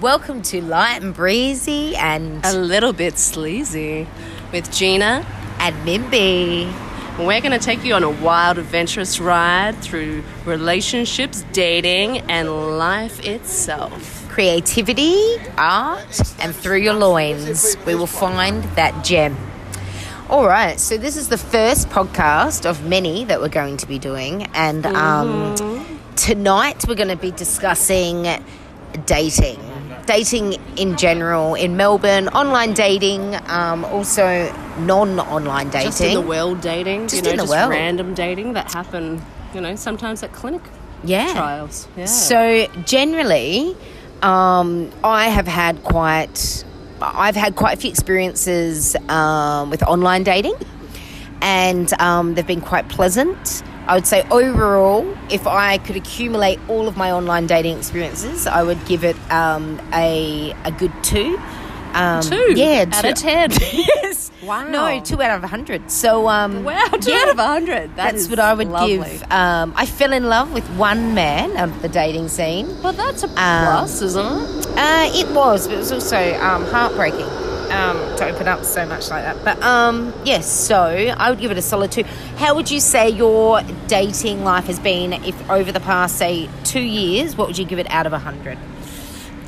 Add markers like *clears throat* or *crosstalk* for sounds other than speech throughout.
Welcome to Light and Breezy and A little bit sleazy with Gina. and Mimby. We're going to take you on a wild, adventurous ride through relationships, dating, and life itself. Creativity, art, and through your loins, we will find that gem. All right, so this is the first podcast of many that we're going to be doing, and um, tonight we're going to be discussing dating, dating in general in Melbourne, online dating, um, also non-online dating. Just in the world dating, Just you know, in the just world. random dating that happen, you know, sometimes at clinic yeah. trials. Yeah. So generally, um, I have had quite, I've had quite a few experiences um, with online dating, and um, they've been quite pleasant. I would say overall, if I could accumulate all of my online dating experiences, I would give it um, a a good two. Um, Two yeah, out two- of ten. *laughs* yes. Wow. No, two out of a hundred. So um, wow, two yeah. out of a hundred. That That's what I would lovely. give. Um, I fell in love with one man of the dating scene. Well, that's a plus, isn't it? Uh, it was, but it was also um, heartbreaking um, to open up so much like that. But um, yes, so I would give it a solid two. How would you say your dating life has been if over the past, say, two years? What would you give it out of a hundred?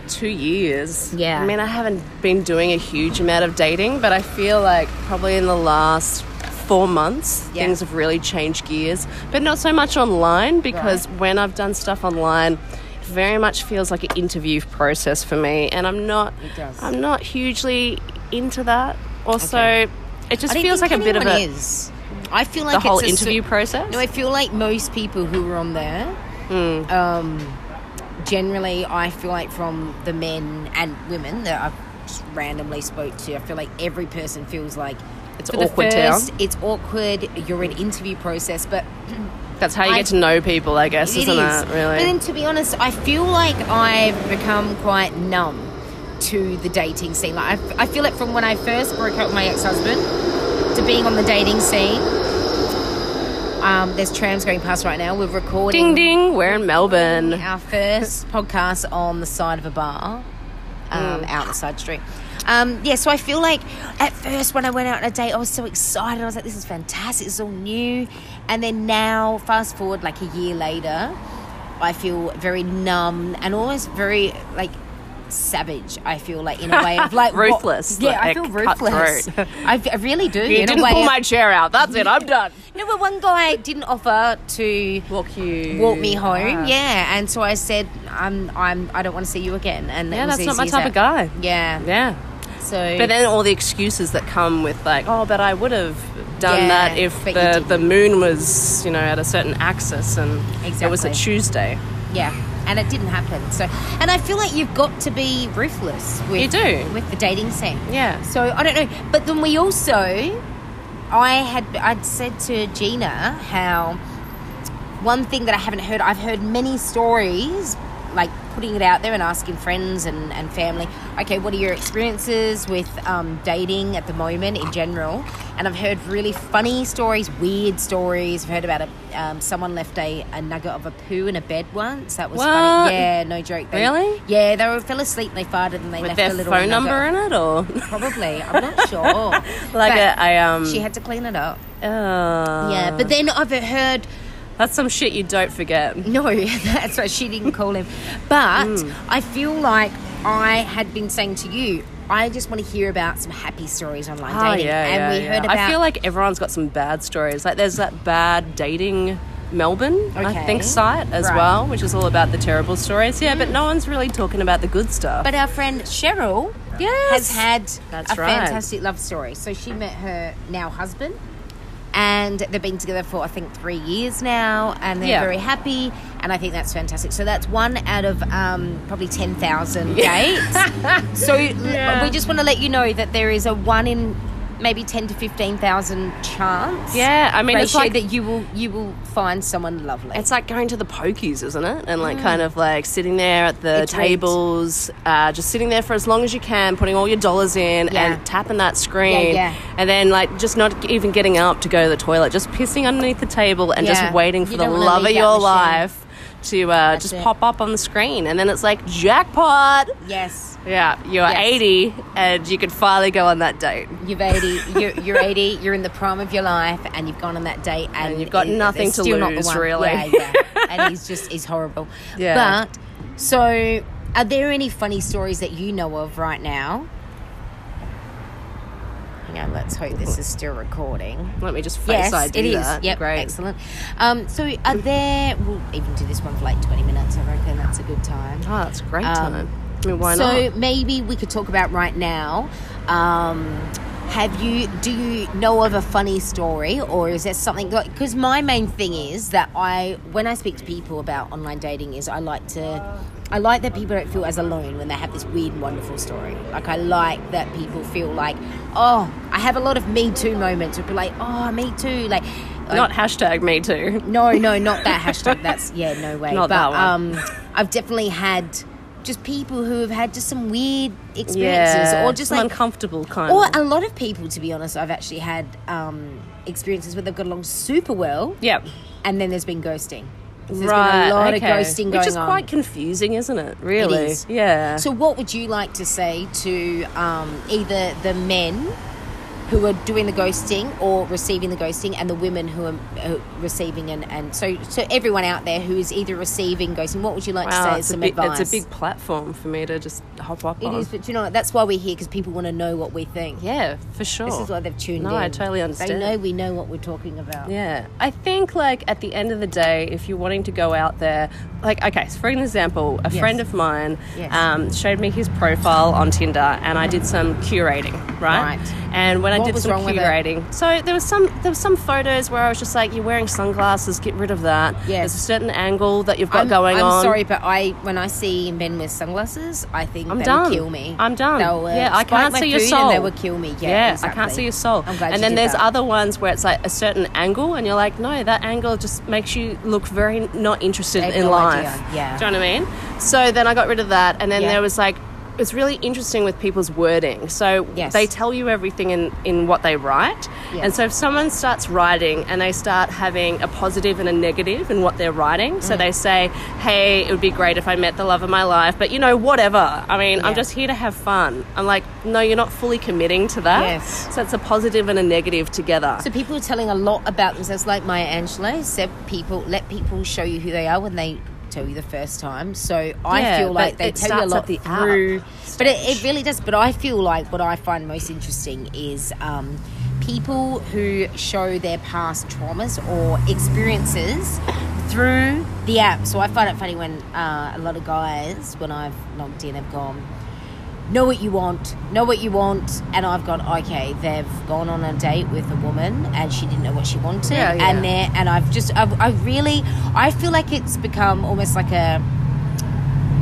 Two years. Yeah. I mean, I haven't been doing a huge amount of dating, but I feel like probably in the last four months, Yeah. things have really changed gears. But not so much online because when I've done stuff online, very much feels like an interview process for me, and I'm not. It does. I'm not hugely into that. Also, Okay. it just feels like a bit of anyone a is. I feel like the whole it's a interview cer- process. No, I feel like most people who are on there, Hmm. um, generally, I feel like from the men and women that I've just randomly spoke to, I feel like every person feels like It's for the awkward town. first, It's awkward. You're in interview process, but *clears throat* That's how you I- get to know people, I guess, isn't is. it? Really. But then, to be honest, I feel like I've become quite numb to the dating scene. Like I, I feel it from when I first broke up with my ex-husband to being on the dating scene. Um, there's trams going past right now. We're recording ding ding, we're in Melbourne. our first *laughs* podcast on the side of a bar, um, Mm. out the side street. Um, yeah, so I feel like at first when I went out on a date, I was so excited. I was like, this is fantastic. It's all new. And then now, fast forward like a year later, I feel very numb and almost very like savage. I feel like in a way of like *laughs* what- Ruthless, yeah, I feel ruthless. I, I really do. You in didn't a way pull of- my chair out. That's it. I'm done. *laughs* no, but one guy didn't offer to Walk you. walk me home. Ah. Yeah, and so I said, "I'm, I'm, I don't want to see you again." And Yeah, that's not my type of guy. Yeah. Yeah. So, But then all the excuses that come with like, oh, but I would have done Yeah, that if the, the moon was, you know, at a certain axis and it was a Tuesday. yeah, and it didn't happen. So, and I feel like you've got to be ruthless with You do. with the dating scene. Yeah. So I don't know, but then we also, I had I'd said to Gina how one thing that I haven't heard, I've heard many stories, like putting it out there and asking friends and, and family, okay, what are your experiences with um, dating at the moment in general? And I've heard really funny stories, weird stories. I've heard about a, um, someone left a, a nugget of a poo in a bed once. That was What? funny. Yeah, no joke. They- Really? Yeah, they were, fell asleep and they farted and they With left their a little phone nugget. number in it or Probably. I'm not *laughs* sure. like But a, I um she had to clean it up. uh, yeah, but then I've heard that's some shit you don't forget. *laughs* no, that's why she didn't call him. But Hmm. I feel like I had been saying to you, I just want to hear about some happy stories online Oh, dating. yeah, and yeah, we yeah. heard about I feel like everyone's got some bad stories. Like there's that bad dating Melbourne, I think, site as Right. well, which is all about the terrible stories. Yeah, but no one's really talking about the good stuff. But our friend Cheryl Yes. has had That's a right. fantastic love story. So she met her now husband, and they've been together for I think three years now, and they're Yeah. very happy. And I think that's fantastic. So that's one out of um, probably ten thousand dates. *laughs* so Yeah. we just want to let you know that there is a one in maybe ten to fifteen thousand chance. Yeah, I mean, it's like- that you will you will find someone lovely. It's like going to the pokies, isn't it? And like kind of like sitting there at the Mm. It's tables, uh, just sitting there for as long as you can, putting all your dollars in Yeah. and tapping that screen. Yeah, yeah. And then like just not even getting up to go to the toilet, just pissing underneath the table and just waiting for You the love of your machine. life to uh, just it. pop up on the screen, and then it's like jackpot. Yes. Yeah, you're Yes. 80 and you can finally go on that date. You're 80, you're, you're 80, you're in the prime of your life, and you've gone on that date, and, And you've got it- nothing to still not the lose, really. Yeah, yeah. *laughs* and he's just, he's horrible. Yeah. But, so, are there any funny stories that you know of right now? Hang on, let's hope this is still recording. Let me just face Yes, ID it is. that. Yep, Great. excellent. Um, so, are there? We'll even do this one for like twenty minutes. I reckon that's a good time. Oh, that's a great Um, time. I mean, why so not? So maybe we could talk about right now. Um, have you? Do you know of a funny story, or is there something? Because my main thing is that I, when I speak to people about online dating, is I like to. I like that people don't feel as alone when they have this weird and wonderful story. Like I like that people feel like, oh, I have a lot of me too moments. Would be like, oh, me too. Like, Not hashtag me too. no, no, not that hashtag. That's *laughs* yeah, no way. Not but that one. um, I've definitely had just people who have had just some weird experiences, Yeah, or just like, uncomfortable kind of. or of. a lot of people. To be honest, I've actually had um, experiences where they've got along super well, Yep. and then there's been ghosting. There's right. been a lot okay. of ghosting going Which is on. quite confusing, isn't it? Really? is. Yeah. So, what would you like to say to um, either the men who are doing the ghosting or receiving the ghosting, and the women who are uh, receiving and, and so so everyone out there who is either receiving ghosting? What would you like to say as some big, advice? it's a big platform for me to just hop up It on. is, but you know what? That's why we're here because people want to know what we think. Yeah, for sure. This is why they've tuned in. No, in. I totally understand. They know we know what we're talking about. Yeah, I think like at the end of the day, if you're wanting to go out there, like okay, so for an example, a Yes. friend of mine Yes. um, showed me his profile on Tinder, and I did some curating, right? Right. And when I What did was some wrong with it? curating, so there was some there was some photos where I was just like, you're wearing sunglasses, get rid of that. Yes. There's a certain angle that you've got I'm, going I'm on. sorry, but I when I see men with sunglasses, I think I'm they done. will kill me. I'm done. They'll, uh, yeah, I can't see your soul. And they would kill me. Yeah, I exactly. can't see your soul. I'm glad and then there's that. other ones where it's like a certain angle, and you're like, no, that angle just makes you look very not interested in no life. idea. Yeah. Do you know what I mean? So then I got rid of that, and then Yeah. there was like. It's really interesting with people's wording. So Yes. they tell you everything in, in what they write. And so if someone starts writing and they start having a positive and a negative in what they're writing, so Mm. they say, hey, it would be great if I met the love of my life, but you know, whatever. I mean, I'm just here to have fun. I'm like, no, you're not fully committing to that. Yes. So it's a positive and a negative together. So people are telling a lot about themselves, like Maya Angelou said. People let people show you who they are when they tell you the first time. So I Yeah, feel like they tell you a lot the through, but it, it really does. But I feel like what I find most interesting is um, people who show their past traumas or experiences through the app. So I find it funny when uh, a lot of guys, when I've logged in, have gone know what you want, know what you want, and I've gone, okay, they've gone on a date with a woman and she didn't know what she wanted, Yeah, yeah. and they and I've just, I've, I really, I feel like it's become almost like a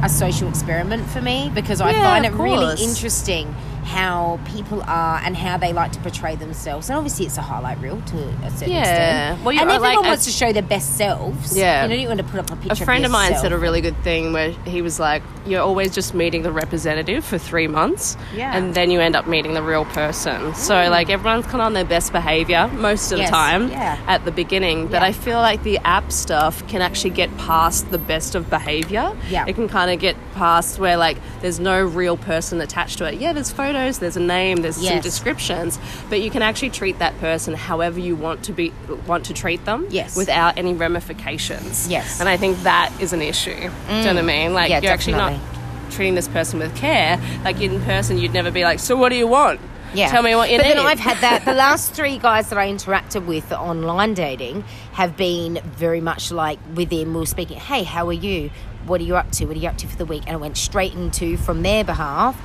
a social experiment for me because I Yeah, find it really interesting how people are and how they like to portray themselves. And obviously, it's a highlight reel to a certain Yeah. extent. Well, you- and everyone like- wants to show their best selves. Yeah. you know, you want to put up a picture. a friend of, mine said a really good thing where he was like, "You're always just meeting the representative for three months, Yeah. Mm. and then you end up meeting the real person." So like everyone's kind of on their best behavior most of Yes, the time yeah. at the beginning, but Yeah. I feel like the app stuff can actually get past the best of behavior. Yeah. it can kind of get past where like there's no real person attached to it. Yeah, there's photos, there's a name, there's some descriptions, but you can actually treat that person however you want to be want to treat them. Yes. without any ramifications. Yes. And I think that is an issue. Do you know what I mm. mean? Like Yeah, you're actually not treating this person with care. Like in person, you'd never be like, "So what do you want? Yeah. Tell me what you but need." then I've had that. *laughs* The last three guys that I interacted with online dating have been very much like within. We were speaking. Hey, how are you? What are you up to? What are you up to for the week? And I went straight into from their behalf.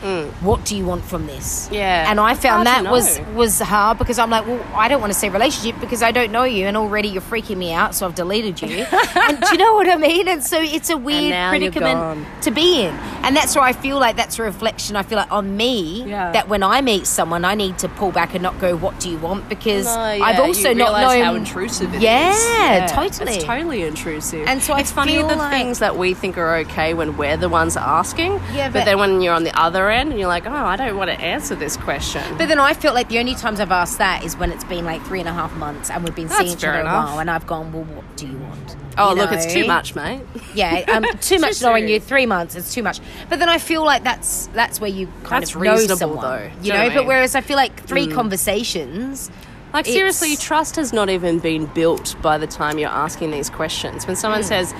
What do you want from this? Mm. Yeah. And I found that was was hard because I'm like, well, I don't want to say relationship because I don't know you, and already you're freaking me out, so I've deleted you. *laughs* and do you know what I mean? And so it's a weird predicament to be in, and that's where I feel like that's a reflection. I feel like on me Yeah. that when I meet someone, I need to pull back and not go, "What do you want?" Because No, yeah, I've also not known how intrusive it is. yeah, totally. It's totally intrusive. And so I it's funny feel the like- things that we think think are okay when we're the ones asking. Yeah, but, but- then when you're on the other end and you're like, oh, I don't want to answer this question. But then I felt like the only times I've asked that is when it's been like three and a half months and we've been That's seeing each other enough. a while, and I've gone, well, what do you want? oh, You look, it's too much, mate. Yeah, um, *laughs* too much knowing you. Three months, it's too much. But then I feel like that's that's where you kind That's of know reasonable, someone, though. You know know. But whereas I feel like three conversations, Like It's- seriously, trust has not even been built by the time you're asking these questions. When someone says,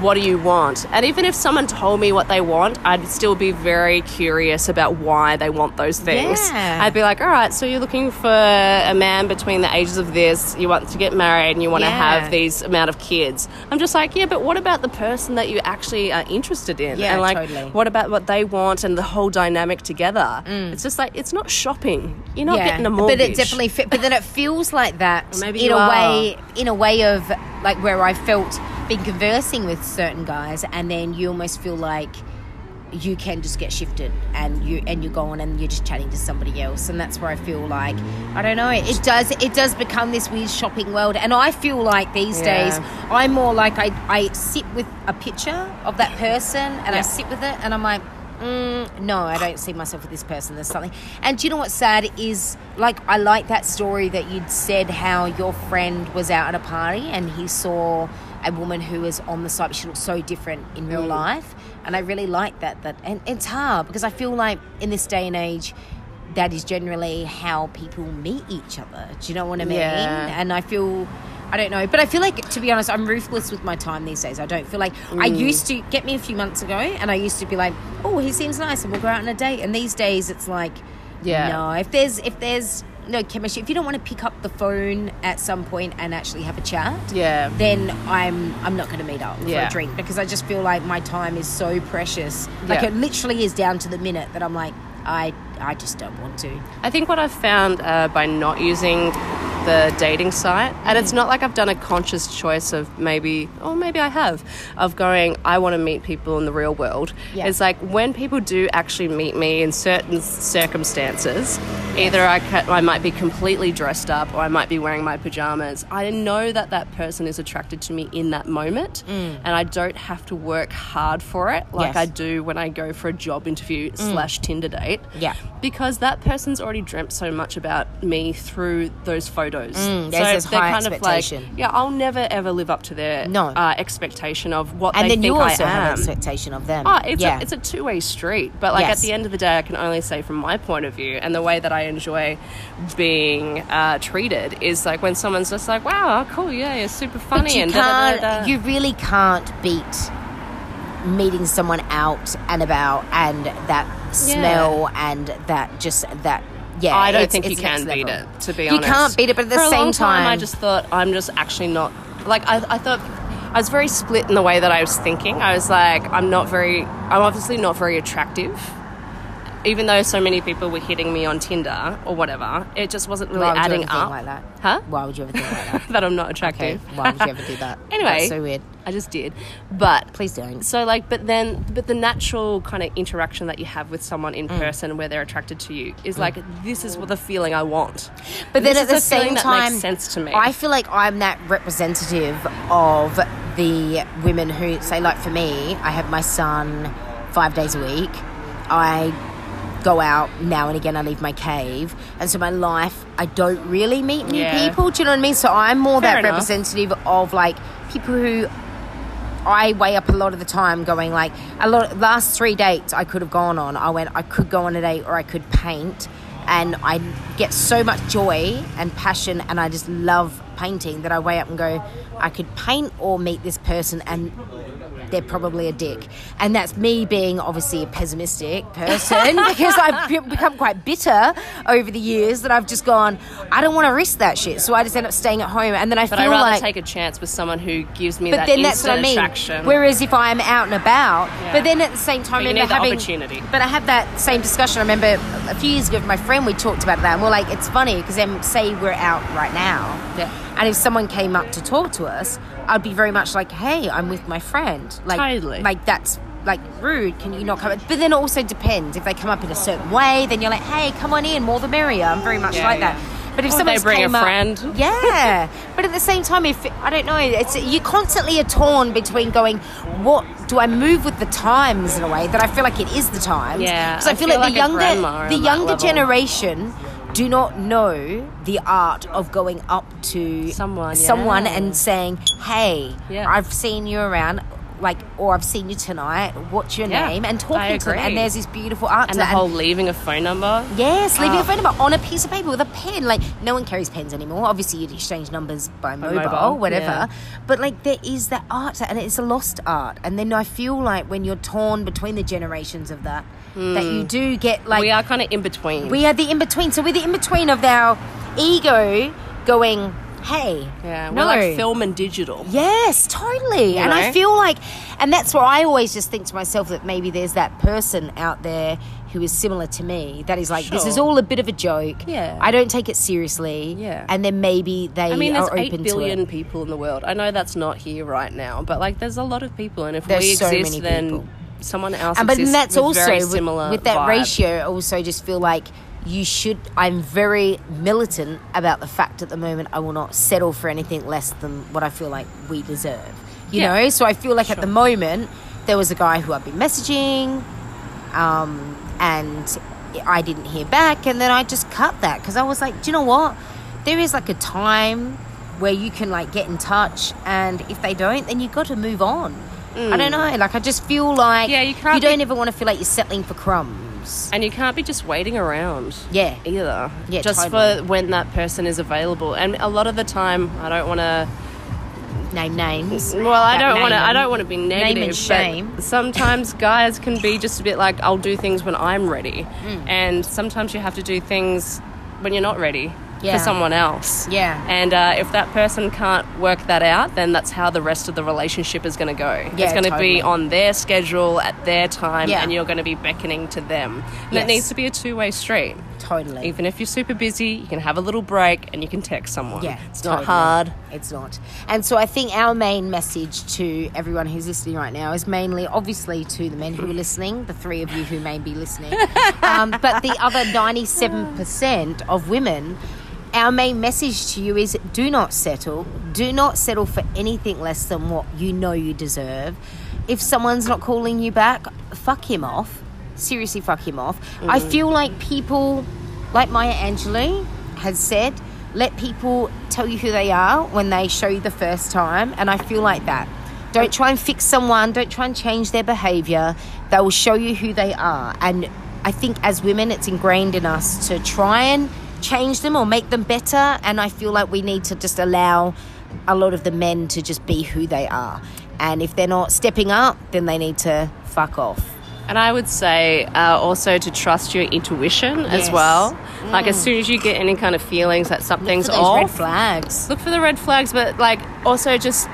"What do you want?" and even if someone told me what they want, I'd still be very curious about why they want those things. Yeah. I'd be like, "All right, so you're looking for a man between the ages of this. You want to get married, and you want to have these amount of kids." I'm just like, "Yeah, but what about the person that you actually are interested in? Yeah, and like, totally. what about what they want and the whole dynamic together?" It's just like it's not shopping. You're not getting a mortgage. Mm. But it definitely fit. But then it feels like that maybe in a are. way, in a way of like where I felt been conversing with certain guys, and then you almost feel like you can just get shifted and you and you're going and you're just chatting to somebody else and that's where I feel like I don't know it does it does become this weird shopping world and I feel like these Yeah. days I'm more like I, I sit with a picture of that person and Yeah. I sit with it and I'm like mm, no I don't see myself with this person there's something and do you know what's sad is like I like that story that you'd said how your friend was out at a party and he saw a woman who is on the site but she looks so different in real Mm. life and I really like that. That and it's hard because I feel like in this day and age, that is generally how people meet each other. Do you know what I mean? Yeah. And I feel. I don't know, but I feel like, to be honest, I'm ruthless with my time these days. I don't feel like I Mm. used to get me a few months ago, and I used to be like, "Oh, he seems nice," and we'll go out on a date. And these days, it's like, Yeah. no. If there's if there's no chemistry, if you don't want to pick up the phone at some point and actually have a chat, Yeah. then I'm I'm not going to meet up for Yeah. a drink because I just feel like my time is so precious. Like Yeah. it literally is down to the minute that I'm like I I just don't want to. I think what I've found uh, by not using the dating site, and it's not like I've done a conscious choice of maybe, or maybe I have, of going, I want to meet people in the real world. Yeah. It's like when people do actually meet me in certain circumstances, either I, I might be completely dressed up or I might be wearing my pajamas. I know that that person is attracted to me in that moment, mm. and I don't have to work hard for it like Yes. I do when I go for a job interview mm. slash Tinder date Yeah. because that person's already dreamt so much about me through those photos. Mm, there's this high expectation. like, yeah, I'll never ever live up to their No. uh, expectation of what And they then think you also I have am. expectation of them. Oh, it's yeah. a it's a two way street. But like Yes. at the end of the day, I can only say from my point of view and the way that I enjoy being uh, treated is like when someone's just like, "Wow, cool, yeah, you're super funny," you and da, da, da. You really can't beat meeting someone out and about and that smell and that just that. Yeah, I don't think you can beat it. To be you honest, you can't beat it, but at the For same long time, I just thought I'm just actually not like I, I thought. I was very split in the way that I was thinking. I was like, I'm not very. I'm obviously not very attractive. Even though so many people were hitting me on Tinder or whatever, it just wasn't really Why would you adding up. like that? Huh? Why would you ever think like that? *laughs* that I'm not Okay, attractive. why would you ever do that? *laughs* Anyway, That's so weird. I just did, but Please don't. so like, but then, but the natural kind of interaction that you have with someone in Mm. person where they're attracted to you is like, this is what the feeling I want. But then at the same time, makes sense to me. I feel like I'm that representative of the women who say, like for me, I have my son five days a week. I go out now and again. I leave my cave, and so my life, I don't really meet new Yeah. people. Do you know what I mean? So I'm more Fair that enough. representative of like people who. I weigh up a lot of the time going like a lot last three dates I could have gone on I went I could go on a date or I could paint and I get so much joy and passion and I just love painting that I weigh up and go I could paint or meet this person and they're probably a dick and that's me being obviously a pessimistic person *laughs* because I've become quite bitter over the years that I've just gone I don't want to risk that shit so I just end up staying at home and then I but feel like take a chance with someone who gives me but that then that's what I mean. attraction. Whereas if I'm out and about, Yeah. but then at the same time, But I remember having opportunity. But I had that same discussion. I remember a few years ago with my friend. We talked about that, and we're like, it's funny because then say we're out right now, Yeah. And if someone came up to talk to us, I'd be very much like, hey, I'm with my friend. Like, Totally. like that's. Like rude, can you not come? But then it also depends. If they come up in a certain way, then you're like, "Hey, come on in, more the merrier." I'm very much Yeah, like yeah. that. But if someone bring a friend. *laughs* yeah. But at the same time, if I don't know, it's you constantly are torn between going, what do I move with the times in a way that I feel like it is the times? Yeah, because I, I feel, like, the like a younger the younger generation do not know the art of going up to Someone, someone yeah. and saying, "Hey, Yeah. I've seen you around." Like, or I've seen you tonight. What's your Yeah, name? And talking to them, and there's this beautiful art And the whole leaving a phone number. Yes, leaving Oh. a ah. phone number on a piece of paper with a pen. Like no one carries pens anymore. Obviously, you'd exchange numbers by mobile, mobile, whatever. But like there is that art, and it's a lost art. And then I feel like when you're torn between the generations of that, that you do get like we are kind of in between. we are the in between. So we're the in between of our ego going, hey, yeah, we're no. like film and digital. Yes, totally. and I feel like, and that's where I always just think to myself that maybe there's that person out there who is similar to me that is like, this is all a bit of a joke. Yeah. I don't take it seriously. Yeah. And then maybe they I mean, there's are eight open billion to it. people in the world. I know that's not here right now, but like, there's a lot of people, and if There's we so exist, many then people. Someone else And but then that's also very with, similar with that vibe. ratio. Also, just feel like you should. I'm very militant about the fact at the moment I will not settle for anything less than what I feel like we deserve. You Yeah. know, so I feel like at the moment there was a guy who I've been messaging, um, and I didn't hear back, and then I just cut that because I was like, do you know what? There is like a time where you can like get in touch, and if they don't, then you've got to move on. I don't know. Like I just feel like Mm. Yeah, you can't you don't be- ever want to feel like you're settling for crumbs. And you can't be just waiting around. Yeah. Either. Yeah, Just totally. for when that person is available. And a lot of the time, I don't want to. Name names. Well, I don't want to. I don't want to be negative. name and shame. Sometimes *laughs* guys can be just a bit like, "I'll do things when I'm ready," Mm. and sometimes you have to do things when you're not ready Yeah. for someone else. Yeah. And uh, if that person can't work that out, then that's how the rest of the relationship is going to go. Yeah, it's going to totally. be on their schedule at their time, Yeah. and you're going to be beckoning to them. And Yes. it needs to be a two-way street. Totally. Even if you're super busy, you can have a little break and you can text someone. Yeah, it's totally. not hard. It's not. And so I think our main message to everyone who's listening right now is mainly, obviously, to the men who are listening, the three of you who may be listening, *laughs* um, but the other 97% of women. Our main message to you is do not settle. Do not settle for anything less than what you know you deserve. If someone's not calling you back, fuck him off. Seriously, fuck him off. I mm. feel like people, like Maya Angelou has said, let people tell you who they are when they show you the first time. And I feel like that. Don't try and fix someone, don't try and change their behavior. They will show you who they are. And I think as women, it's ingrained in us to try and change them or make them better. And I feel like we need to just allow a lot of the men to just be who they are. And if they're not stepping up, then they need to fuck off. And I would say uh, also to trust your intuition as Yes. well. Like as soon as you get any kind of feelings that something's look For those red off, flags. look for the red flags. But like also just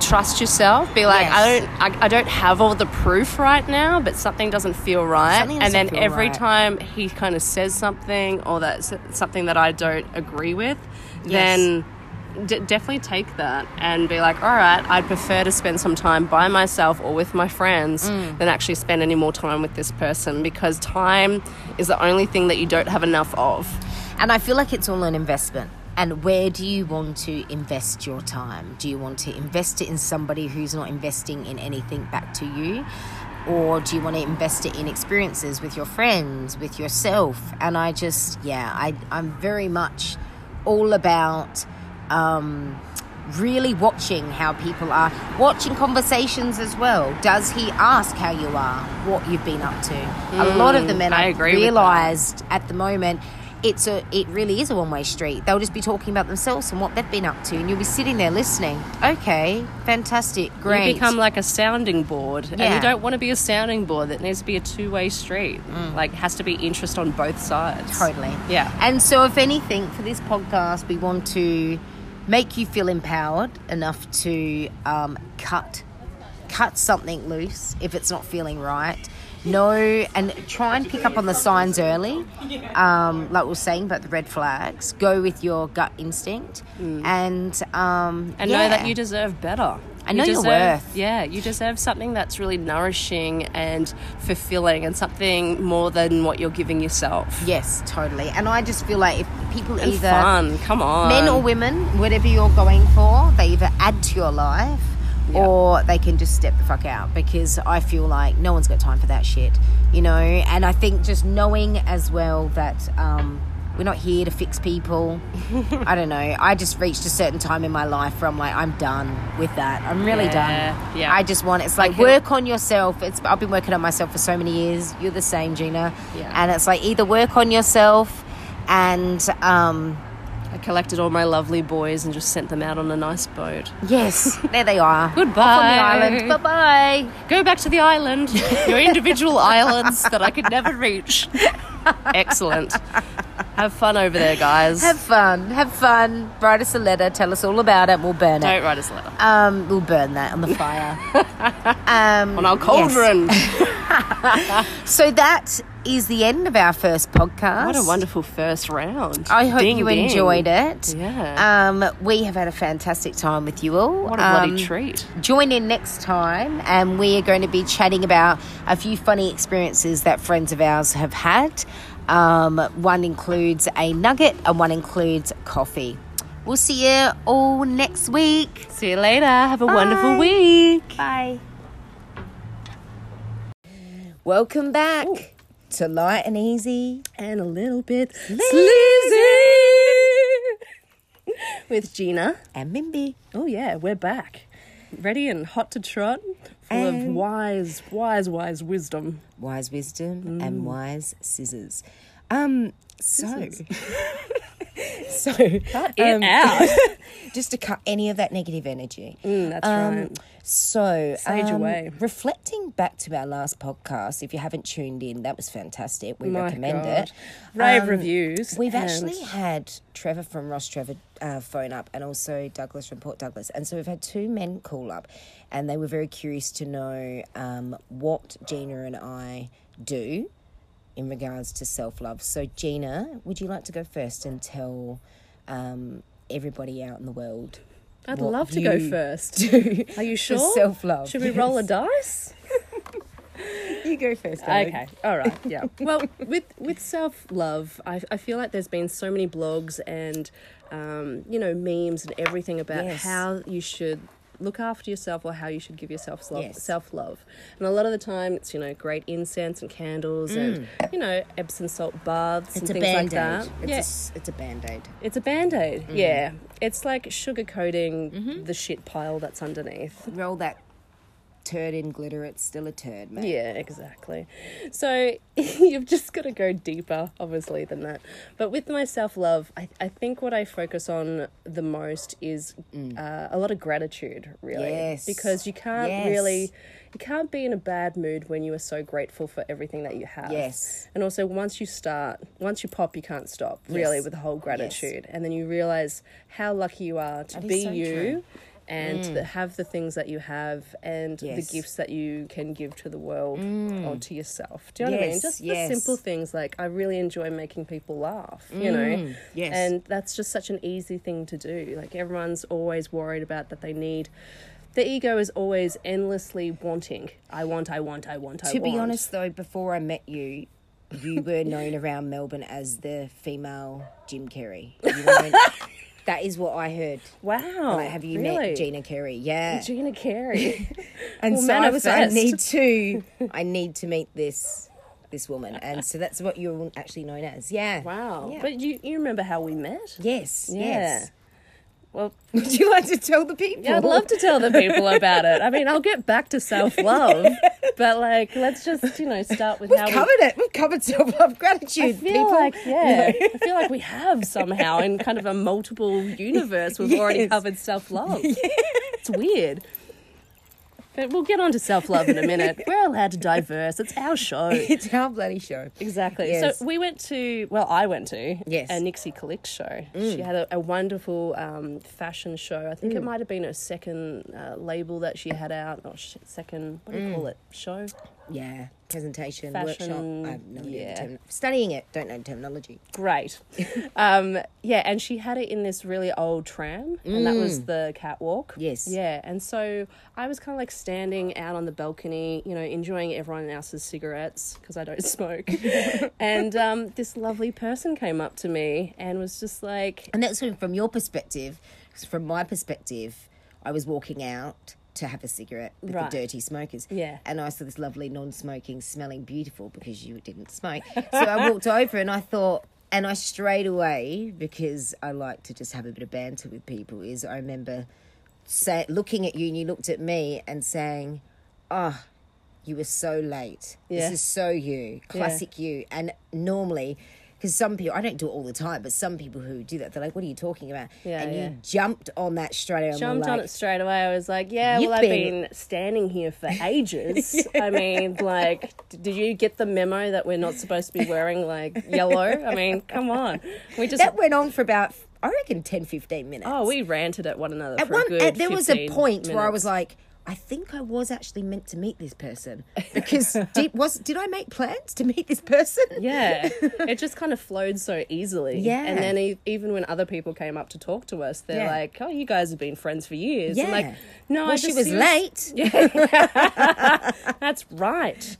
trust yourself. Be like, Yes. I don't, I, I don't have all the proof right now, but something doesn't feel right. And doesn't then every right. time he kind of says something or that's something that I don't agree with, Yes. then. D- definitely take that and be like, all right, I'd prefer to spend some time by myself or with my friends Mm. than actually spend any more time with this person because time is the only thing that you don't have enough of. And I feel like it's all an investment. And where do you want to invest your time? Do you want to invest it in somebody who's not investing in anything back to you? Or do you want to invest it in experiences with your friends, with yourself? And I just, yeah, I, I'm very much all about um, really watching how people are, watching conversations as well. Does he ask how you are, what you've been up to? a lot of the men Mm, I I've agree realised at the moment it's a it really is a one way street. They'll just be talking about themselves and what they've been up to, and you'll be sitting there listening. Okay, fantastic, great. You become like a sounding board, and you don't want to be a sounding board. That needs to be a two-way street. Like, has to be interest on both sides. Mm. Totally. Yeah. And so, if anything, for this podcast, we want to make you feel empowered enough to um, cut cut something loose if it's not feeling right. Know and try and pick up on the signs early, um, like we were saying about the red flags. Go with your gut instinct, and um, Mm. And yeah. know that you deserve better. I know your deserve, worth. Yeah, you deserve something that's really nourishing and fulfilling, and something more than what you're giving yourself. Yes, totally. And I just feel like if people And either fun. Come on, men or women, whatever you're going for, they either add to your life Yeah. or they can just step the fuck out because I feel like no one's got time for that shit, you know. And I think just knowing as well that um, we're not here to fix people. *laughs* I don't know. I just reached a certain time in my life where I'm like, I'm done with that. I'm really Yeah, done. yeah. I just want it's like can- work on yourself. It's I've been working on myself for so many years. You're the same, Gina. Yeah. And it's like either work on yourself and um, collected all my lovely boys and just sent them out on a nice boat. yes, there they are. *laughs* Goodbye. Off on the island. Bye bye. Go back to the island, your individual islands that I could never reach. *laughs* Excellent. Have fun over there, guys. Have fun. Have fun. Write us a letter. Tell us all about it. We'll burn it. Don't write us a letter. Um, we'll burn that on the fire. *laughs* um, On our cauldron. *laughs* So that is the end of our first podcast. What a wonderful first round. I hope Ding, you ding. enjoyed it. Yeah. Um, we have had a fantastic time with you all. What a bloody Um, treat. Join in next time, and we are going to be chatting about a few funny experiences that friends of ours have had. Um, one includes a nugget, and one includes coffee. We'll see you all next week. See you later. Have a wonderful week. Bye. Welcome back to Light and Easy. And a little bit Sleazy. with Gina. And Mimby. Oh yeah, we're back. Ready and hot to trot, full of wise, wise, wise wisdom. Wise wisdom and wise scissors. Um, so, *laughs* *laughs* so Cut it um, out. *laughs* just to cut any of that negative energy. Mm, that's Um, right. So, Sage um, away. reflecting back to our last podcast, if you haven't tuned in, that was fantastic. We My recommend God. it. Rave Um, reviews. We've and- actually had Trevor from Rostrevor uh, phone up and also Douglas from Port Douglas. And so we've had two men call up and they were very curious to know um, what Gina and I do in regards to self love. So, Gina, would you like to go first and tell um, everybody out in the world? I'd love to go first. Do *laughs* Are you sure? self love. Should we roll a dice? *laughs* You go first. Okay, all right, yeah. *laughs* Well, with with self love, I, I feel like there's been so many blogs and um, you know memes and everything about Yes. how you should look after yourself or how you should give yourself love, Yes. self love. And a lot of the time, it's you know great incense and candles and you know Epsom salt baths Mm. It's and things band like that. It's, yeah. a, it's a band aid. It's a band aid, Mm. yeah. It's like sugarcoating Mm-hmm. the shit pile that's underneath. Roll that turd in glitter, it's still a turd, mate. Yeah, exactly. So *laughs* you've just got to go deeper, obviously, than that. But with my self love, I, I think what I focus on the most is uh, a lot of gratitude, really. Mm. Yes. Because you can't Yes. really. You can't be in a bad mood when you are so grateful for everything that you have. Yes. And also, once you start, once you pop, you can't stop, really, with the whole gratitude. And then you realize how lucky you are to That be so you true. And mm. to have the things that you have and Yes. the gifts that you can give to the world or mm. to yourself. Do you know what I mean? Just yes. the simple things like I really enjoy making people laugh, you know? Mm. yes. And that's just such an easy thing to do. Like everyone's always worried about that they need. The ego is always endlessly wanting. I want, I want, I want, I To want. To be honest, though, before I met you, you were known around Melbourne as the female Jim Carrey. You weren't- *laughs* that is what I heard. wow. Like, have you really? met Gina Carey? Yeah. Gina Carey. *laughs* and Well, so I was like, I need to, *laughs* I need to meet this this woman, and so that's what you're actually known as. Yeah. wow. Yeah. But you, you remember how we met? yes. Yeah. Yes. Well, *laughs* Would you like to tell the people? Yeah, I'd love to tell the people about it. I mean, I'll get back to self love, *laughs* but like, let's just you know start with We've how covered it. We've covered self love gratitude. I feel people. like yeah, I feel like we have somehow in kind of a multiple *laughs* universe. We've already covered self love. It's weird. But we'll get on to self love in a minute. *laughs* We're allowed to diverse. It's our show. *laughs* it's our bloody show. Exactly. Yes. So we went to, well, I went to Yes. a Nixie Collect show. She had a, a wonderful um, fashion show. I think it might have been her second uh, label that she had out, or sh- second, what do you call it? Show? Yeah, presentation, Fashion, workshop. I have no idea yeah. the term- Studying it, don't know the terminology. Great. *laughs* um, yeah, and she had it in this really old tram, and that was the catwalk. Yes. Yeah, and so I was kind of like standing out on the balcony, you know, enjoying everyone else's cigarettes because I don't *laughs* smoke. and um, this lovely person came up to me and was just like, And that's from, from your perspective. 'cause From my perspective, I was walking out to have a cigarette with Right. the dirty smokers. Yeah. And I saw this lovely non-smoking, smelling beautiful because you didn't smoke. *laughs* So I walked over and I thought, and I straight away because I like to just have a bit of banter with people. Is I remember say, looking at you and you looked at me and saying, "Oh, you were so late. Yeah. This is so you, classic you." And normally, because some people, I don't do it all the time, but some people who do that, they're like, "What are you talking about?" Yeah, and yeah. you jumped on that straight away. jumped on it straight away. I was like, yeah, well, I've been- been standing here for *laughs* ages. I mean, like, did you get the memo that we're not supposed to be wearing like yellow? I mean, come on. We just That went on for about, I reckon, 10, 15 minutes. oh, we ranted at one another at for one, at- there was a 15 point where I was like, I think I was actually meant to meet this person *laughs* because did was did I make plans to meet this person? Yeah, *laughs* it just kind of flowed so easily. Yeah. and then e- even when other people came up to talk to us, they're Yeah. like, "Oh, you guys have been friends for years." Yeah. I'm like, no, well, I she was late. *laughs* That's right.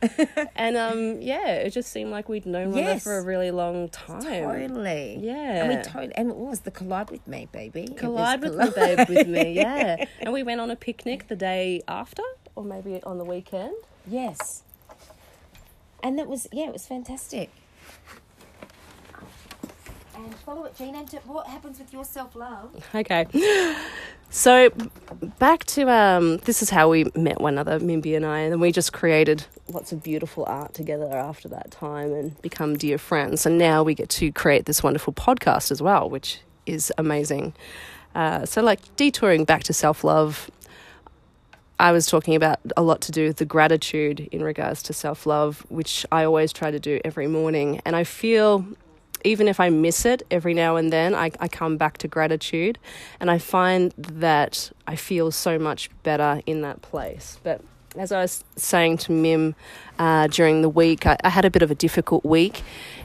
and um, yeah, it just seemed like we'd known one another for a really long time. Totally. Yeah. And we totally, and it was the collide with me, baby. Collide with collide- me, babe, with me, yeah. And we went on a picnic the day after, or maybe on the weekend. Yes. And that was yeah, it was fantastic. And follow it, Gina. to- What happens with your self love? Okay. So back to um this is how we met one another, Mimby and I, and then we just created lots of beautiful art together after that time and become dear friends. And now we get to create this wonderful podcast as well, which is amazing. Uh, so like detouring back to self love, I was talking about a lot to do with the gratitude in regards to self love, which I always try to do every morning. And I feel, even if I miss it every now and then, I, I come back to gratitude. And I find that I feel so much better in that place. But as I was saying to Mim uh, during the week, I, I had a bit of a difficult week.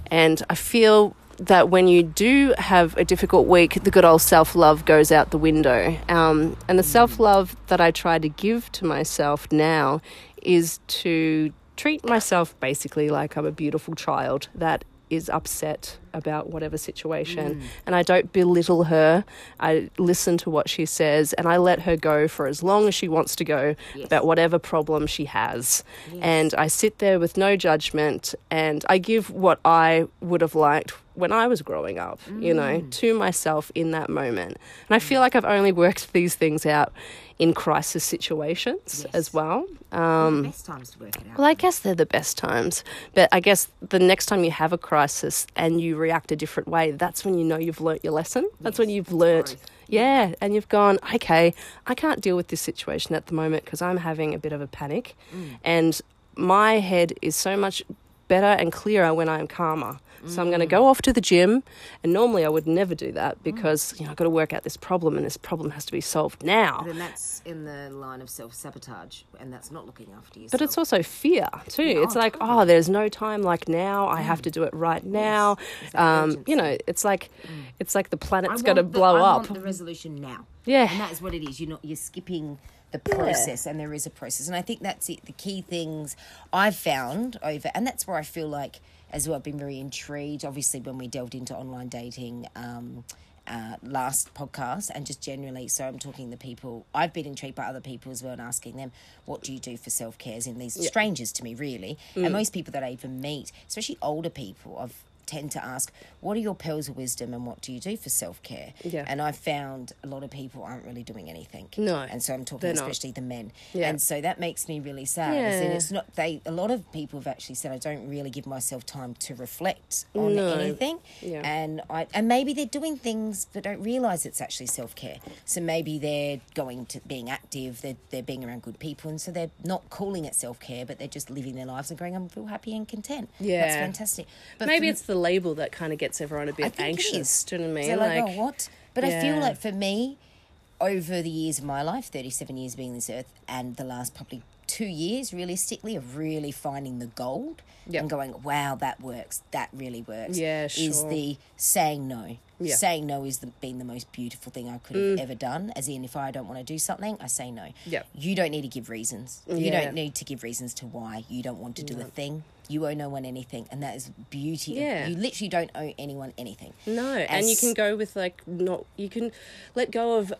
And I feel that when you do have a difficult week, the good old self love goes out the window. Um, and the self love that I try to give to myself now is to treat myself basically like I'm a beautiful child that is upset about whatever situation. And I don't belittle her. I listen to what she says and I let her go for as long as she wants to go about whatever problem she has. And I sit there with no judgment and I give what I would have liked when I was growing up, you know, to myself in that moment. And I feel like I've only worked these things out in crisis situations Yes. as well. Um, Best times to work it out. well, I guess they're the best times. But I guess the next time you have a crisis and you react a different way, that's when you know you've learnt your lesson. That's when you've learnt. Yeah, and you've gone, okay, I can't deal with this situation at the moment because I'm having a bit of a panic. And my head is so much better and clearer when I'm calmer. So I'm going to mm. go off to the gym, and normally I would never do that mm. because you know I've got to work out this problem, and this problem has to be solved now. Then that's in the line of self sabotage, and that's not looking after yourself. But it's also fear too. it's oh, like, totally. oh, there's no time like now. I have mm. to do it right now. that Um, you know, it's like, it's like the planet's going to blow I up. Want the resolution now. Yeah. and that is what it is. You're not. You're skipping the process, and there is a process, and I think that's it. The key things I've found over, and that's where I feel like as well. I've been very intrigued. Obviously, when we delved into online dating. Um, uh, last podcast and just generally so i'm talking the people i've been intrigued by other people as well and asking them what do you do for self-care as in these strangers to me really Mm. and most people that i even meet especially older people i've tend to ask what are your pearls of wisdom and what do you do for self-care Yeah. and I've found a lot of people aren't really doing anything. No, and so I'm talking they're not. especially the men. Yeah. And so that makes me really sad. Yeah. it's not they. A lot of people have actually said I don't really give myself time to reflect on No. anything. Yeah. And I and maybe they're doing things but don't realize it's actually self care. So maybe they're going to being active. They're they're being around good people, and so they're not calling it self care, but they're just living their lives and going. I feel happy and content. Yeah. that's fantastic. But Maybe it's the label that kind of gets everyone a bit anxious. Do you know what I mean? like, Like, oh, what? But I feel like for me, over the years of my life, 37 years being this earth, and the last probably two years realistically of really finding the gold Yep. and going, wow, that works. That really works. Yeah, Is the saying no. Yeah. Mm. Saying no is the, been the most beautiful thing I could have ever done. As in, if I don't want to do something, I say no. Yep. You don't need to give reasons. You don't need to give reasons to why you don't want to do a thing. You owe no one anything, and that is beauty. Yeah. You literally don't owe anyone anything. No, and you can go with like not. You can let go of uh,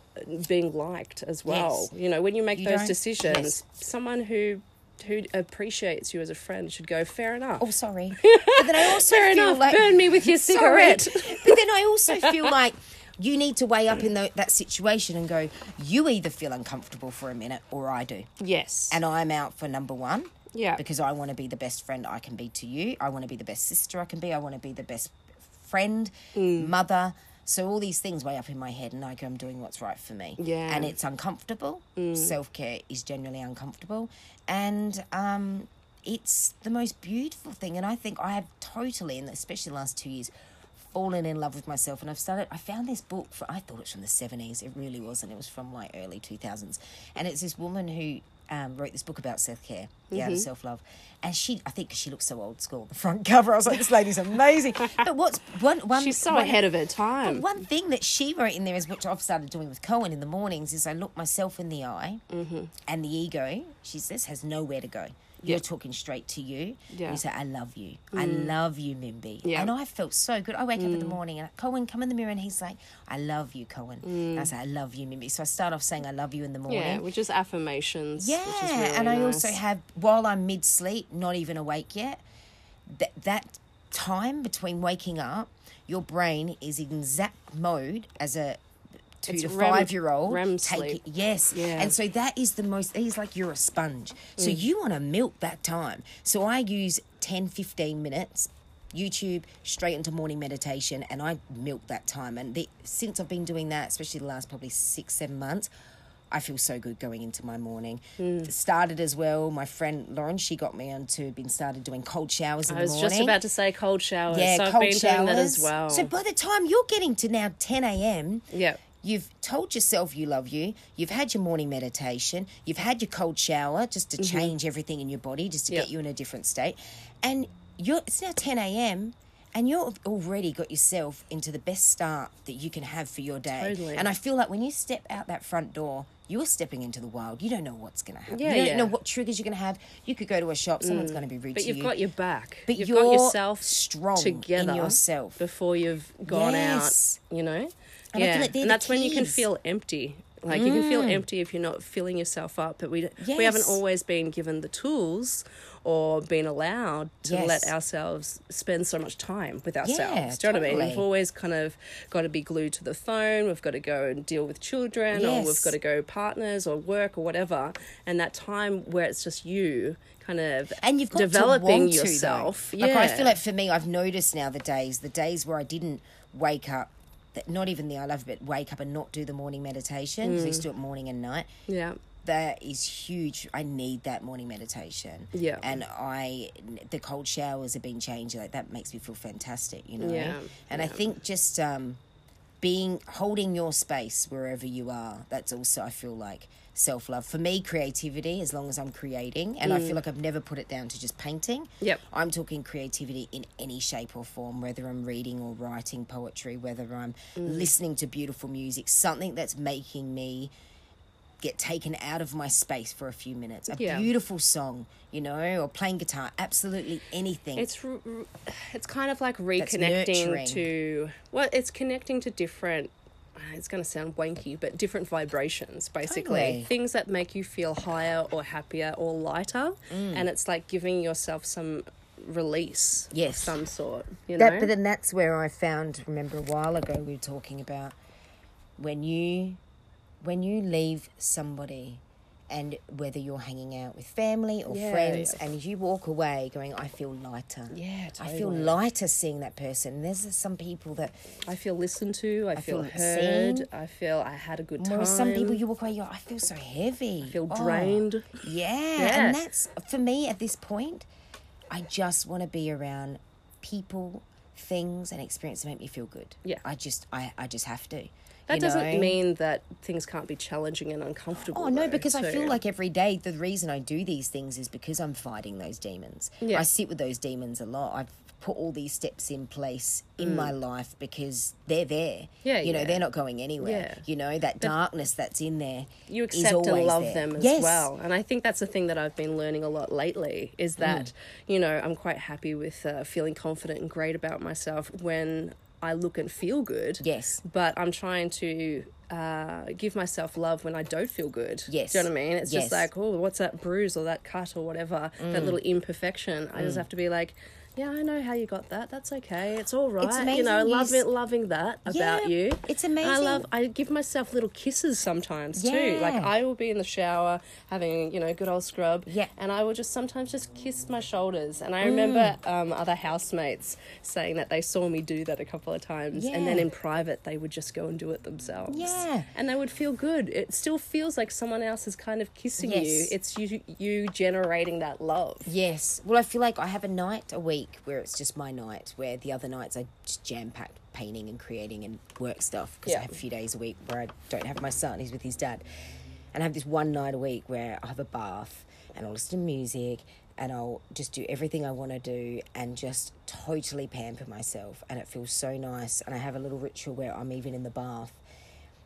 being liked as well. Yes. You know, when you make You those decisions, yes. someone who who appreciates you as a friend should go. Fair enough. Oh, sorry. *laughs* But then I also Fair feel enough. like Burn me with your Sorry. cigarette. *laughs* but then I also feel like you need to weigh up in tho- that situation and go. You either feel uncomfortable for a minute, or I do, yes. and I'm out for number one. Yeah. Because I want to be the best friend I can be to you. I want to be the best sister I can be. I want to be the best friend, Mm. mother. So all these things weigh up in my head, and I go, I'm doing what's right for me. Yeah. And it's uncomfortable. Self care is generally uncomfortable, and um, it's the most beautiful thing. And I think I have totally, and especially the last two years, fallen in love with myself. And I've started. I found this book. For, I thought it was from the seventies. It really wasn't. It was from like early two thousands. And it's this woman who um, wrote this book about self care, yeah, Mm-hmm. self love. And she, I think, she looks so old school. The front cover, I was like, this lady's amazing. *laughs* But what's one one? She's so one- ahead of her but time. one thing that she wrote in there is which I've started doing with Cohen in the mornings is I look myself in the eye Mm-hmm. and the ego, she says, has nowhere to go. You're talking straight to you. Yeah. Mm. You say, I love you. I love you, Mimby. Yeah. Mm. And I felt so good. I wake up in the morning and Cohen come in the mirror and he's like, I love you, Cohen. And I say, I love you, Mimby. So I start off saying I love you in the morning. yeah, which is affirmations. Yeah, which is really and I nice. also have while I'm mid sleep, not even awake yet, that that time between waking up, your brain is in zap mode as a two It's to REM five year old. REM take sleep. it, yes, Yeah. and so that is the most. He's like you're a sponge, so Mm. you want to milk that time. So I use 10, 15 minutes. YouTube straight into morning meditation, and I milk that time. And the, since I've been doing that, especially the last probably six, seven months, I feel so good going into my morning. Mm. Started as well. My friend Lauren, she got me onto been started doing cold showers in the morning. I was morning. just about to say cold showers. yeah, so I've cold been showers doing that as well. So by the time you're getting to now ten a.m., yeah. You've told yourself you love you. You've had your morning meditation. You've had your cold shower just to change everything in your body, just to Mm-hmm. Yep. get you in a different state. And you're it's now ten a.m. and you've already got yourself into the best start that you can have for your day. Totally. And I feel like when you step out that front door, you're stepping into the wild. You don't know what's going to happen. Yeah, you don't yeah. know what triggers you're going to have. You could go to a shop, someone's going to be rude But to you've you've got your back. But you've you're got yourself strong in together yourself. before you've gone Yes. out. You know, And yeah, like and that's when you can feel empty. Like you can feel mm. empty if you're not filling yourself up. But we we haven't always been given the tools or been allowed to Yes. let ourselves spend so much time with ourselves. Do you know what I mean? We've always kind of got to be glued to the phone. We've got to go and deal with children, or we've got to go partners or work or whatever. And that time where it's just you, kind of and you've got developing to want to, yourself. Like yeah. I feel like for me, I've noticed now the days, the days where I didn't wake up, not even the I love it, wake up and not do the morning meditation. 'cause I Mm. used to do it morning and night. yeah. That is huge. I need that morning meditation. Yeah. and I the cold showers have been changed. Like that makes me feel fantastic. You know. Yeah, and I think just um, being holding your space wherever you are. That's also I feel like self love for me. Creativity, as long as I'm creating, and I feel like I've never put it down to just painting. Mm. Yep. I'm talking creativity in any shape or form, whether I'm reading or writing poetry, whether I'm Mm. listening to beautiful music, something that's making me get taken out of my space for a few minutes. A Yeah. beautiful song, you know, or playing guitar, absolutely anything. It's it's kind of like reconnecting to well, it's connecting to different. It's going to sound wanky, but different vibrations, basically. Totally. Things that make you feel higher or happier or lighter. Mm. And it's like giving yourself some release of Yes. some sort. You that, know? but then that's where I found. Remember a while ago we were talking about when you when you leave somebody, and whether you're hanging out with family or Yeah, friends, yeah. and you walk away going, "I feel lighter." Yeah, I feel lighter seeing that person. There's some people that, I feel listened to. I, feel, feel heard. seen. I feel I had a good time. whereas some people you walk away, you're, I feel so heavy. I feel oh, drained. Yeah, Yeah. and that's for me at this point. I just want to be around people, things, and experiences that make me feel good. Yeah. I just, I, I just have to. That doesn't know? mean that things can't be challenging and uncomfortable. Oh no, though, because I feel like every day the reason I do these things is because I'm fighting those demons. Yeah. I sit with those demons a lot. I've put all these steps in place in my life because they're there. Mm. Yeah, you know, yeah. they're not going anywhere. Yeah. You know, that darkness that's in there. you accept and love there. them as Yes. well and i think that's the thing that i've been learning a lot lately Mm. is that you know i'm quite happy with uh, feeling confident and great about myself when i look and feel good Yes. but i'm trying to uh, give myself love when I don't feel good. Yes. Do you know what I mean? It's Yes. just like, oh, what's that bruise or that cut or whatever, that Mm. little imperfection. I just have to be like, yeah, I know how you got that. That's okay. It's all right. you know, amazing you love s- it, loving that about Yeah, you. it's And I love. I give myself little kisses sometimes too. Like I will be in the shower having you know good old scrub. Yeah. And I will just sometimes just kiss my shoulders. And I remember um, other housemates saying that they saw me do that a couple of times, yeah. and then in private they would just go and do it themselves. Yeah. And they would feel good. It still feels like someone else is kind of kissing you. Yes. It's you you generating that love. Yes. Well, I feel like I have a night a week where it's just my night, where the other nights I just jam packed painting and creating and work stuff because Yeah. I have a few days a week where I don't have my son, he's with his dad. And I have this one night a week where I have a bath and I'll listen to music and I'll just do everything I want to do and just totally pamper myself. And it feels so nice. And I have a little ritual where I'm even in the bath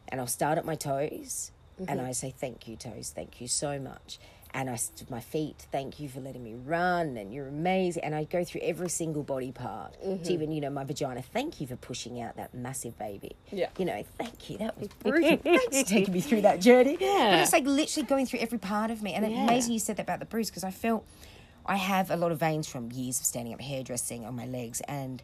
and I'll start at my toes and mm-hmm. I say, Thank you, toes, thank you so much. And I stood my feet, thank you for letting me run, and you're amazing. And I go through every single body part, to mm-hmm. even, you know, my vagina, thank you for pushing out that massive baby. Yeah. You know, thank you, that was *laughs* brutal. Thanks for taking me through that journey. But Yeah. it's like literally going through every part of me. And it's Yeah. amazing you said that about the bruise because I felt I have a lot of veins from years of standing up hairdressing on my legs and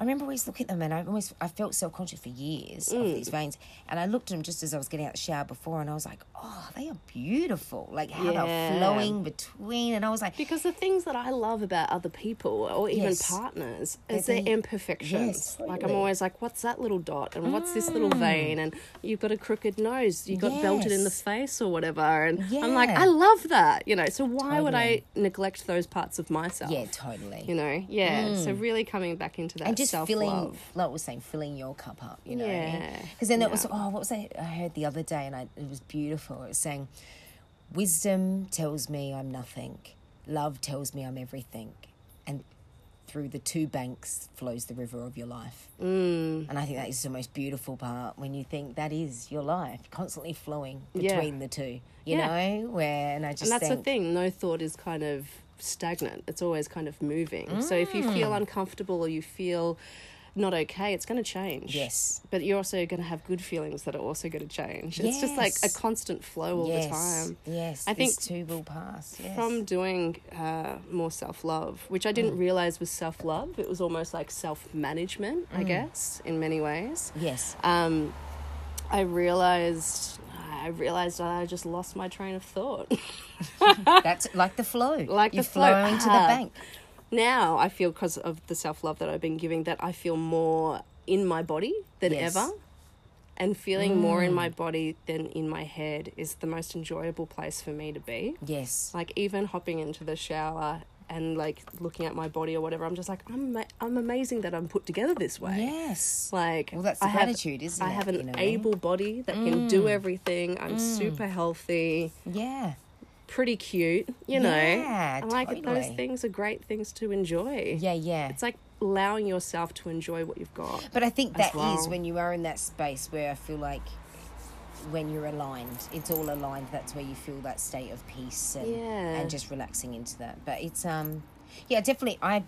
I remember always looking at them and I almost I felt self conscious for years Mm. of these veins. And I looked at them just as I was getting out of the shower before and I was like, Oh, they are beautiful. Like how Yeah. they're flowing between and I was like Because the things that I love about other people or even Yes. partners They're is their the- imperfections. Yes, Like I'm always like, what's that little dot and what's this little vein and you've got a crooked nose, you got belted in the face or whatever. And I'm like, I love that, you know. So why would I neglect those parts of myself? Yeah, totally. You know, yeah. So really coming back into that and just self filling, like was saying, filling your cup up, you know. Yeah, Because then it was, oh, what was I, I heard the other day, and I, it was beautiful. It was saying, wisdom tells me I'm nothing, love tells me I'm everything, and through the two banks flows the river of your life. Mm. And I think that is the most beautiful part when you think that is your life, constantly flowing Yeah. between the two. You Yeah. know, where and I just and that's think, the thing no thought is kind of stagnant it's always kind of moving so if you Mm. feel uncomfortable or you feel not okay it's going to change Yes. but you're also going to have good feelings that are also going to change it's just like a constant flow all yes, the time Yes, I this think too will pass. Yes. from doing uh, more self love, which I Mm. didn't realize was self love. It was almost like self management, Mm. I guess, in many ways. yes. Um, I realized. I realized I just lost my train of thought. *laughs* That's *laughs* like the flow. Like You're the flow. flowing to the Ah. bank. now I feel because of the self love that I've been giving that I feel more in my body than Yes. ever. And feeling more in my body than in my head is the most enjoyable place for me to be. Yes. Like even hopping into the shower and like looking at my body or whatever, I'm just like I'm ama- I'm amazing that I'm put together this way. Yes. Like Well, that's the I have- isn't I it, I have an you know? Mm. able body that can do everything. I'm super healthy, Yeah. pretty cute. You know, Yeah, and like those things are great things to enjoy. Yeah, yeah. It's like allowing yourself to enjoy what you've got. But I think that is well. when you are in that space where I feel like when you're aligned, it's all aligned. That's where you feel that state of peace and Yeah. and just relaxing into that. But it's um, yeah, definitely. I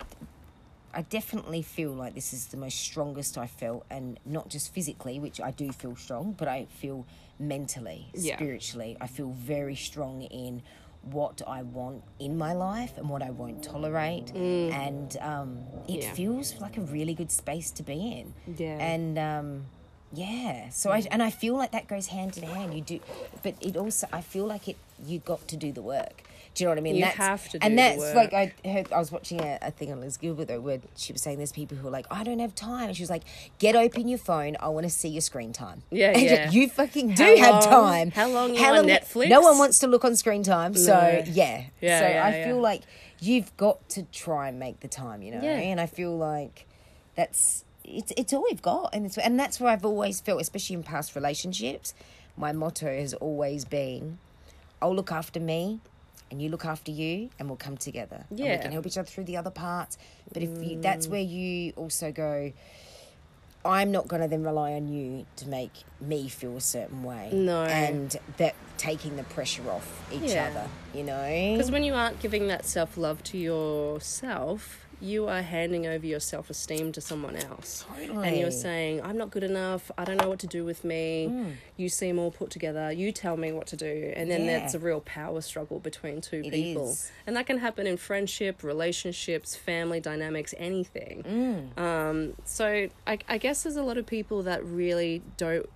I definitely feel like this is the most strongest I felt, and not just physically, which I do feel strong, but I feel mentally, Yeah. spiritually. I feel very strong in what I want in my life and what I won't tolerate, and um, it Mm. Yeah. feels like a really good space to be in. Yeah. and um, yeah. So I and I feel like that goes hand in hand. You do, but it also I feel like it. You got to do the work. Do you know what I mean? You that's, have to do and that's like I heard. I was watching a, a thing on Liz Gilbert though, where she was saying there's people who are like, I don't have time, and she was like, Get open your phone. I want to see your screen time. Yeah, *laughs* and yeah. You fucking do How have long- time. how long you on Netflix? No one wants to look on screen time. So No. yeah. Yeah, so yeah, I yeah. feel like you've got to try and make the time. You know, Yeah. and I feel like that's it's it's all we've got, and it's and that's where I've always felt, especially in past relationships. My motto has always been, "I'll look after me." And you look after you, and we'll come together. And we can help each other through the other parts. But if you, mm. that's where you also go, I'm not going to then rely on you to make me feel a certain way. No. And that taking the pressure off each Yeah. other, you know? Because when you aren't giving that self love to yourself, you are handing over your self esteem to someone else. And you're saying, I'm not good enough. I don't know what to do with me. Mm. You seem all put together. You tell me what to do. And then Yeah. that's a real power struggle between two It people. is. And that can happen in friendship, relationships, family dynamics, anything. Mm. Um, so I, I guess there's a lot of people that really don't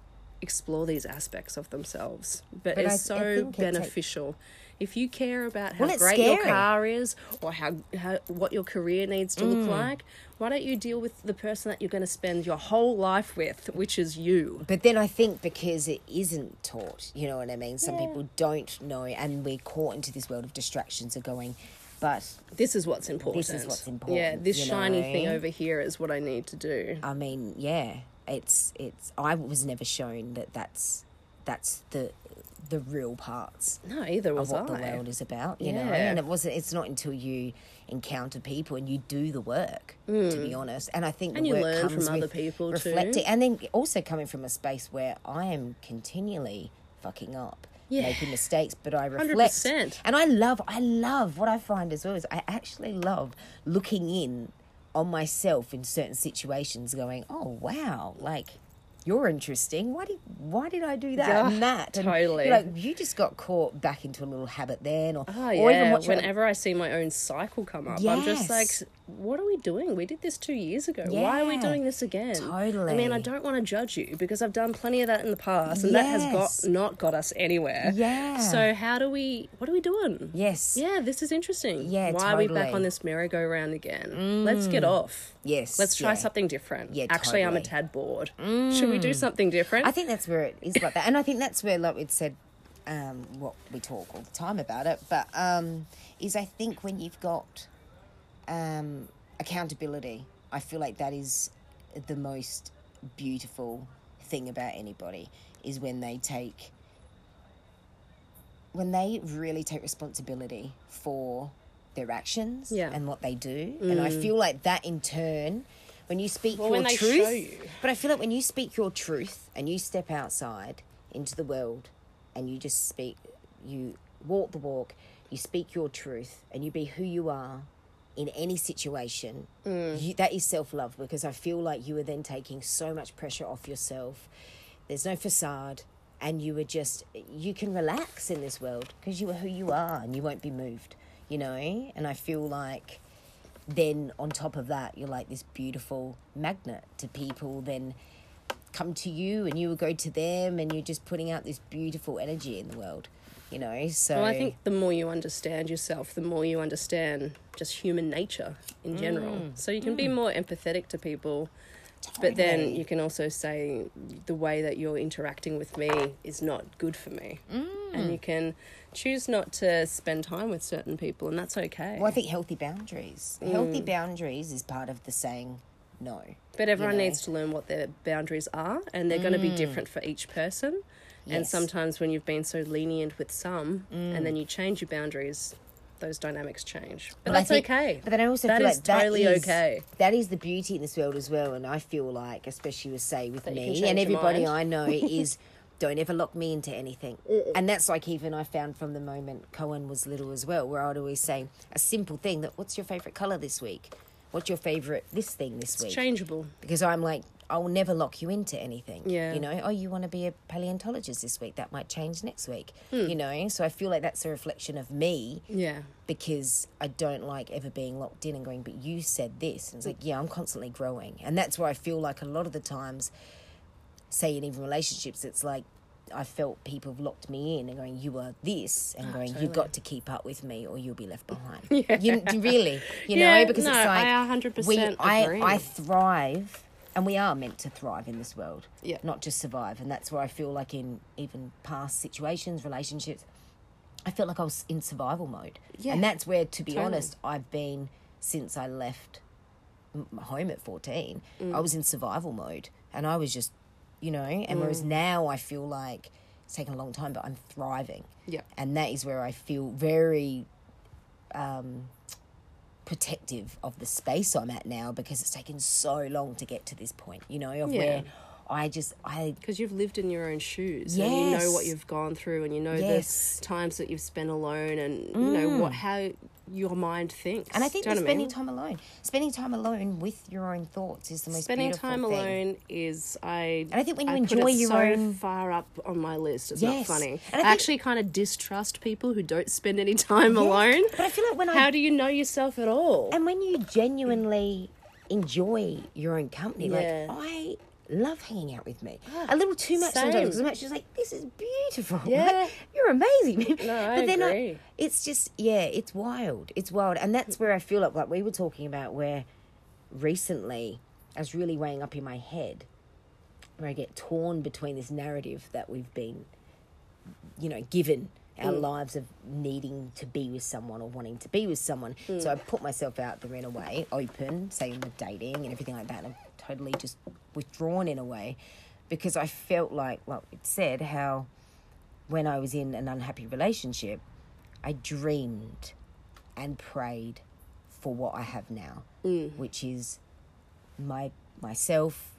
explore these aspects of themselves, but, But I- I it's so it take- beneficial. If you care about how Well, great your car is or how, how what your career needs to Mm. look like, why don't you deal with the person that you're going to spend your whole life with, which is you? But then I think because it isn't taught, you know what I mean? Some people don't know, and we're caught into this world of distractions of going, but This is what's important. This is what's important. Yeah, this shiny know? thing over here is what I need to do. I mean, yeah, it's it's. I was never shown that that's that's the the real parts No, either of was what the world is about, you know. And it wasn't. It's not until you encounter people and you do the work, to be honest. And I think the Mm. And you work learn comes from other people too. reflecting, and then also coming from a space where I am continually fucking up. Yeah. Making mistakes, but I reflect, 100%. and I love, I love what I find as well is I actually love looking in on myself in certain situations, going, "Oh wow, like you're interesting. Why did why did I do that Yeah, and that?" And totally. like you just got caught back into a little habit then, or Oh, or yeah. even watch Whenever I see my own cycle come up, I'm just like, Yes. What are we doing? We did this two years ago. Why are we doing this again? Totally. I mean. I don't want to judge you because I've done plenty of that in the past and that has got not got us anywhere. Yeah. So how do we, what are we doing? Yes. Yeah, this is interesting. Yeah, Why are we back. Mm. on this merry-go-round again? Let's get off. Yes, Let's try yeah. something different. Yeah, Actually, I'm a. Mm. tad bored. Should we do something different? I think that's where it is like that, and I think that's where, like we said, um, what we talk all the time about it. But um, is I think when you've got um, accountability, I feel like that is the most beautiful thing about anybody is when they take when they really take responsibility for their actions Yeah. and what they do. And I feel like that in turn, when you speak Well, your truth, show you. but I feel like when you speak your truth and you step outside into the world and you just speak, you walk the walk, you speak your truth and you be who you are in any situation, Mm. you, that is self love because I feel like you are then taking so much pressure off yourself. There's no facade. And you are just, you can relax in this world because you are who you are and you won't be moved, you know? And I feel like then on top of that you're like this beautiful magnet to people then come to you and you will go to them and you're just putting out this beautiful energy in the world you know so Well, I think the more you understand yourself, the more you understand just human nature in general. Mm. So you can be more empathetic to people, but then you can also say the way that you're interacting with me is not good for me. Mm. And you can choose not to spend time with certain people, and that's okay. well i think healthy boundaries healthy boundaries is part of the saying no But everyone know. needs to learn what their boundaries are, and they're going to be different for each person. And sometimes when you've been so lenient with some, and then mm. you change your boundaries, those dynamics change. But, that's think- okay. But then I also That feel is like that totally is- okay. That is the beauty in this world as well, and I feel like, especially with say with That me and everybody. I know, *laughs* is don't ever lock me into anything. And that's like even I found from the moment Cohen was little as well, where I'd always say a simple thing that what's your favorite color this week? What's your favorite this thing this It's week? changeable. because I'm like, I will never lock you into anything. Yeah. You know, oh, you want to be a paleontologist this week? That might change next week. Hmm. You know, so I feel like that's a reflection of me Yeah. because I don't like ever being locked in and going, but you said this. And it's like, yeah, I'm constantly growing. And that's where I feel like a lot of the times, say in even relationships, it's like, I felt people have locked me in and going, you are this, and going, totally. you've got to keep up with me or you'll be left behind. *laughs* you, really, you know, because no, it's like I 100% we, I. I thrive, and we are meant to thrive in this world, Yeah. not just survive. And that's where I feel like in even past situations, relationships, I felt like I was in survival mode. Yeah, And that's where, to be totally. honest, I've been since I left m- home at 14, Mm. I was in survival mode and I was just, you know, and whereas Mm. now I feel like it's taken a long time, but I'm thriving. Yeah. And that is where I feel very um, protective of the space I'm at now because it's taken so long to get to this point, you know, of Yeah. where I just, I, because you've lived in your own shoes and you know what you've gone through and you know Yes. the times that you've spent alone and you know what mm. how your mind thinks and I think know I spending mean? time alone, spending time alone with your own thoughts is the most important thing. spending beautiful time thing. alone is I And I think when you I enjoy your so own- far up on my list it's Yes. not funny And I I, actually kind of distrust people who don't spend any *laughs* time alone But I feel like when I how do you know yourself at all And when you genuinely enjoy your own company, Yeah. like I love hanging out with me. Ah, a little too much sometimes same. because I'm actually like, this is beautiful. *laughs* Yeah. Like, you're amazing. No, *laughs* I but then I- agree. it's just yeah, it's wild. It's wild. And that's where I feel like like we were talking about where recently I was really weighing up in my head where I get torn between this narrative that we've been you know, given our mm. lives of needing to be with someone or wanting to be with someone. So mm. I put myself out there in a way, open, saying the dating and everything like that, and I've totally just withdrawn in a way because I felt like, like it said, how when I was in an unhappy relationship, I dreamed and prayed for what I have now, mm. which is my myself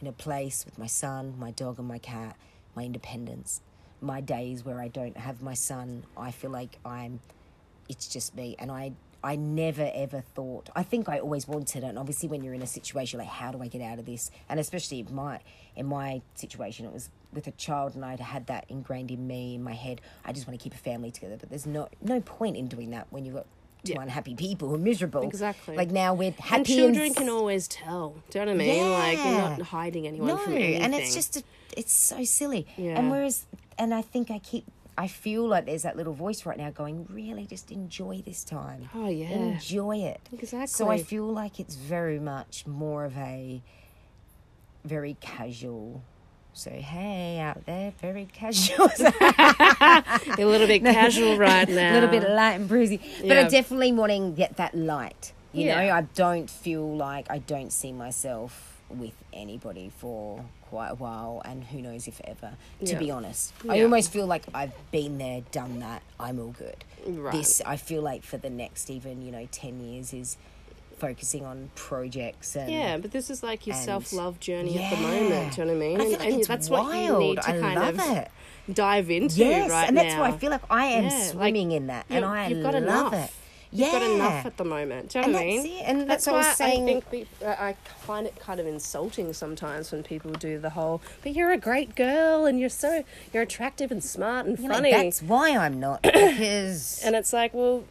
in a place with my son, my dog, and my cat, my independence. My days where I don't have my son, I feel like I'm. It's just me, and I. I never ever thought. I think I always wanted it. And obviously, when you're in a situation like, how do I get out of this? And especially in my in my situation, it was with a child, and I'd had that ingrained in me in my head. I just want to keep a family together, but there's no no point in doing that when you've got two Yeah. unhappy people who are miserable. Exactly. Like now we're happy and children s- can always tell do you know what I mean like you're not hiding anyone no, from anything and it's just a, it's so silly. Yeah. And whereas, and I think I keep, I feel like there's that little voice right now going, really, just enjoy this time. Oh, yeah. enjoy it. So I feel like it's very much more of a very casual. So hey, out there, very casual. *laughs* a little bit *laughs* casual right now a little bit light and breezy. But Yeah. I'm definitely wanting get that light. You Yeah. know, I don't feel like I don't see myself with anybody for quite a while, and who knows if ever. To Yeah. be honest, I almost feel like I've been there, done that. I'm all good. Right. This I feel like for the next even you know ten years is focusing on projects and Yeah, but this is like your self love journey at the moment. Do you know what I mean? And I like and that's what you need to I kind of it. dive into yes, right and that's now. why I feel like I am Yeah, like, swimming in that, and I you've got love enough. it. You've yeah, got enough at the moment. Do you know And what I that's mean? it, and that's what I was saying- I think I find it kind of insulting sometimes when people do the whole, but you're a great girl and you're so you're attractive and smart and You know, funny. that's why I'm not *coughs* because And it's like, well,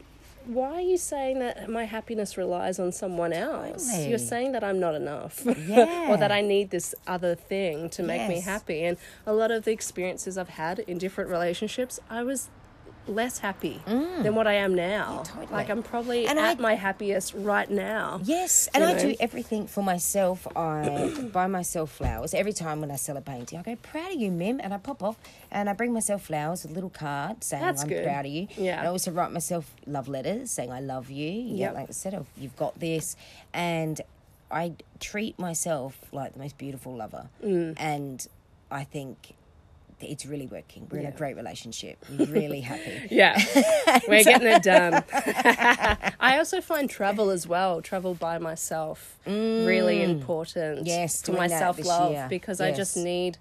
why are you saying that my happiness relies on someone else? Totally. You're saying that I'm not enough. *laughs* Yeah. or that I need this other thing to make me happy. And a lot of the experiences I've had in different relationships, I was less happy than what I am now. totally. Like I'm probably And at I- my happiest right now. Yes, and You I do everything for myself. I *coughs* buy myself flowers every time when I sell a painting. I go, "Proud of you, Mim," and I pop off and I bring myself flowers, a little card saying That's I'm good. proud of you. Yeah. And I also write myself love letters saying I love you. Yeah, Yep. like I said, oh, you've got this, and I treat myself like the most beautiful lover, Mm. and I think. It's really working. We're in a great relationship. We're really happy. *laughs* Yeah, *laughs* we're getting it done. *laughs* I also find travel as well, travel by myself, really important. Mm. Yes, To my self love because I just need,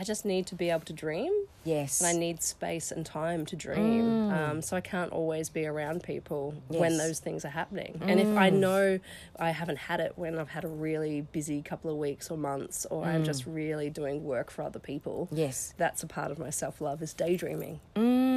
I just need to be able to dream, Yes. and I need space and time to dream. Um, so I can't always be around people when Mm. Yes. Mm. those things are happening. And if I know I haven't had it when I've had a really busy couple of weeks or months, or I'm just really doing work for other people, Mm. Yes. that's a part of my self love is daydreaming.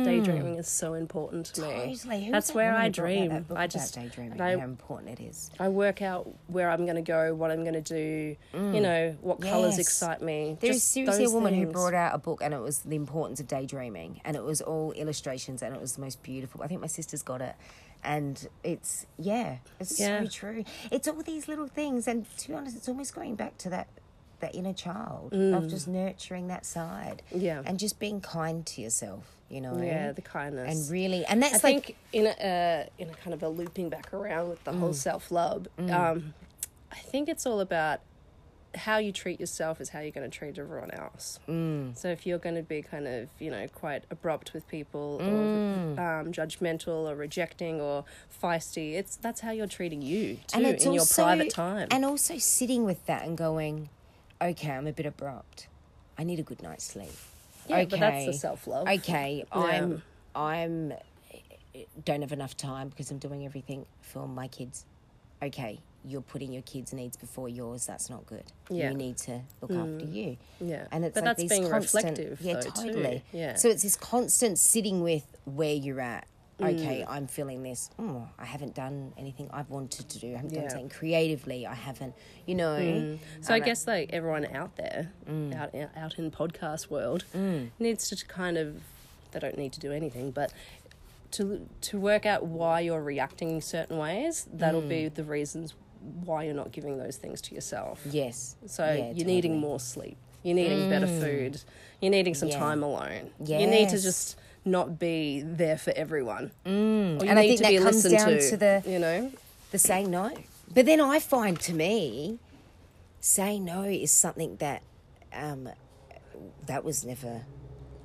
Daydreaming is so important to me. Mm. Totally. That's that where I who brought out dream. that book I about just daydreaming. I, how important it is. I work out where I'm going to go, what I'm going to do. You know what colors Mm. Excite me. There's just seriously a those woman who brought out a book, and it was the importance of daydreaming, and it was all illustrations, and it was the most beautiful. I think my sister's got it, and it's yeah, it's Yeah. so true. It's all these little things, and to be honest, it's almost going back to that that inner child of just nurturing that side, Mm. Yeah. and just being kind to yourself. You know, Yeah, the kindness. and really, and that's I like think in a uh, in a kind of a looping back around with the whole self love. Um, I think it's all about how you treat yourself is how you're going to treat everyone else. Mm. So if you're going to be kind of, you know, quite abrupt with people Mm. or um, judgmental or rejecting or feisty, it's that's how you're treating you too in your private time. And also sitting with that and going, okay, I'm a bit abrupt. I need a good night's sleep. yeah, okay. but that's the self love. Okay, I'm I'm don't have enough time because I'm doing everything for my kids. Okay, you're putting your kids' needs before yours. That's not good. Yeah. You need to look after mm. you. Yeah. and it's But like that's being constant, reflective, Yeah, though, too. totally. Yeah. So it's this constant sitting with where you're at. Mm. Okay, I'm feeling this. Oh, I haven't done anything I've wanted to do. I haven't done Yeah. something creatively. I haven't, you know. Mm. So I guess like everyone out there, mm. out out in podcast world, mm. needs to kind of they don't need to do anything, but to to work out why you're reacting certain ways. That'll be the reasons why you're not giving those things to yourself. Yes. So Yeah, you're needing more sleep. You're needing better food. You're needing some Yeah. time alone. You need to just not be there for everyone. Mm. And I think that comes down to, to the- you know. the saying no. But then I find to me, saying no is something that um, that was never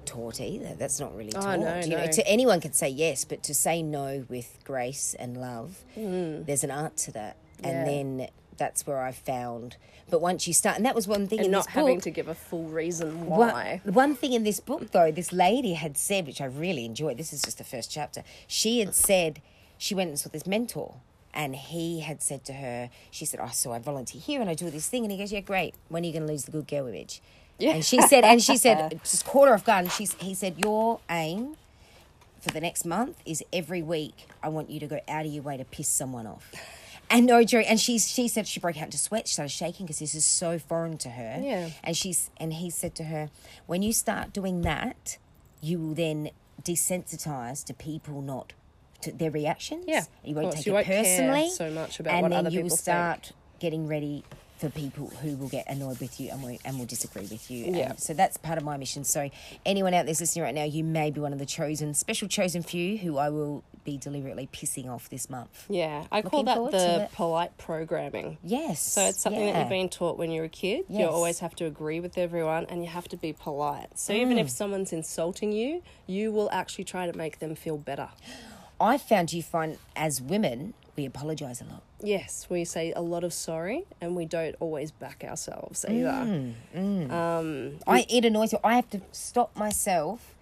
taught either. That's not really Oh, taught. no, you know, to anyone can say yes, but to say no with grace and love, there's an art to that. Mm. Yeah. And then that's where I found. But once you start, and that was one thing And not having book. to give a full reason why. One thing in this book, though, this lady had said, which I really enjoyed, this is just the first chapter. She had said she went and saw this mentor, and he had said to her, she said, Oh, so I volunteer here and I do this thing. And he goes, Yeah, great. When are you going to lose the good girl image? Yeah. And she said, and she said, *laughs* just quarter off guard. And she's, he said, Your aim for the next month is every week I want you to go out of your way to piss someone off. And no joke. And she she said she broke out into sweat, she started shaking because this is so foreign to her. Yeah. And she's and he said to her, when you start doing that, you will then desensitize to people not to their reactions. Yeah, You won't take You it won't personally. so much about and what then other you will people think. start getting ready for people who will get annoyed with you and will, and will disagree with you. Yeah. And so that's part of my mission. So anyone out there listening right now, you may be one of the chosen, special chosen few who I will be deliberately pissing off this month. Yeah, I call Looking that the polite programming. Yes. So it's something that you've been taught when you're a kid. You always have to agree with everyone and you have to be polite. So even Mm. if someone's insulting you, you will actually try to make them feel better. I found you find as women we apologise a lot. Yes, we say a lot of sorry and we don't always back ourselves either. Mm. Um, I it annoys me. I have to stop myself,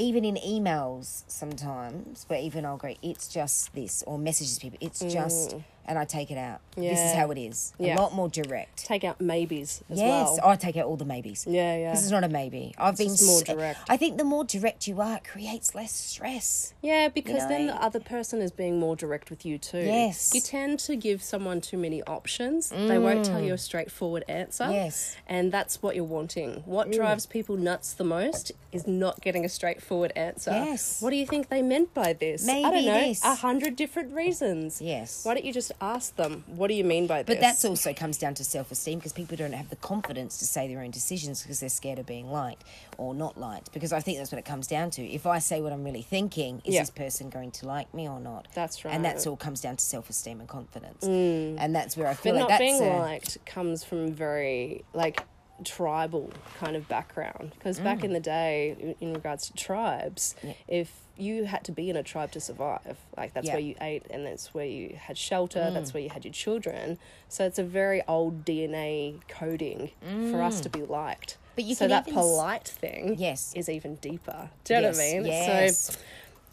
even in emails sometimes. Where even I'll go, it's just this, or messages people, it's just, and I take it out. This is Mm. How it is. Yeah. A lot more direct. take out maybes as yes, well. I take out all the maybes. Yeah, yeah. This is not a maybe. I've been just more direct. I think the more direct you are, it creates less stress. Yeah, because then know? the other person is being more direct with you too. Yes. You tend to give someone too many options. They won't tell you a straightforward answer. Mm. Yes. And that's what you're wanting. What drives people nuts the most is not getting a straightforward answer. Yes. What do you think they meant by this? I don't know. A hundred different reasons. Yes. Why don't you just ask them, what do you mean by this? But that's also comes down to self esteem because people don't have the confidence to say their own decisions because they're scared of being liked or not liked. Because I think that's what it comes down to. If I say what I'm really thinking, is Yeah. this person going to like me or not? That's right. And that's all comes down to self esteem and confidence. Mm. And that's where I feel But like not being a, liked comes from very like tribal kind of background because Mm. back in the day in- regards to tribes if you had to be in a tribe to survive like that's Yeah. Mm. where you ate and that's where you had shelter that's where you had your children so it's a very old dna coding for us to be liked Mm. But you so that polite thing Yes. is even deeper do you know what i mean Yes. so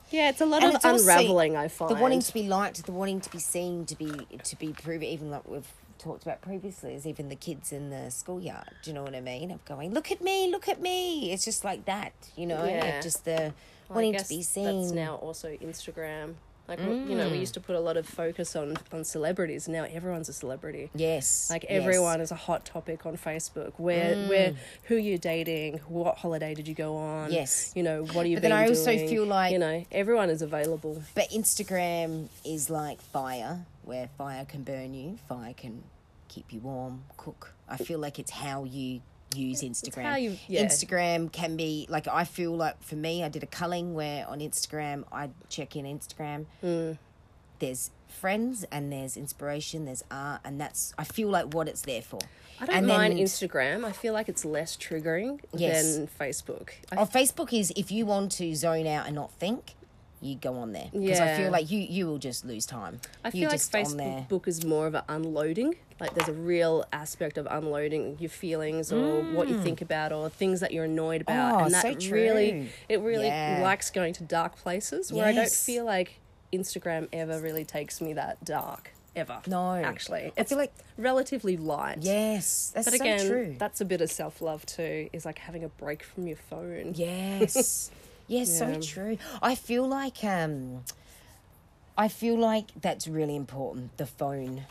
yeah it's a lot And of also unraveling i find the wanting to be liked, the wanting to be seen, to be to be proven, even like we've talked about previously, is even the kids in the schoolyard. Do you know what I mean? Of going, look at me, look at me. It's just like that, you know. Yeah. Just the Well, wanting to be seen. That's now also Instagram. Like you know, we used to put a lot of focus on on celebrities. Now everyone's a celebrity. Yes. Like yes. everyone is a hot topic on Facebook. Where Mm. where who you're dating, what holiday did you go on? Yes. You know, what are you But then I also doing? feel like- you know, everyone is available. But Instagram is like fire, where fire can burn you, fire can keep you warm, cook. I feel like it's how you use Instagram. you- yeah. Instagram can be like I feel like for me, I did a culling where on Instagram I check in Instagram. Mm. there's friends and there's inspiration, there's art, and that's I feel like what it's there for. I don't and mind then- Instagram. I feel like it's less triggering Yes. than Facebook. Oh, Facebook is if you want to zone out and not think, you go on there because I feel like you you will just lose time. I You're feel like on there. Facebook is more of an unloading. Like there's a real aspect of unloading your feelings or what you think about or things that you're annoyed about, Mm. Oh, and that so really it really Yeah. likes going to dark places where I don't feel like Instagram ever really takes me that dark ever. No. actually, I it's feel like relatively light. yes, that's But so again, true. that's a bit of self love too. Is like having a break from your phone. Yes. *laughs* yes, so true. I feel like um I feel like that's really important, the phone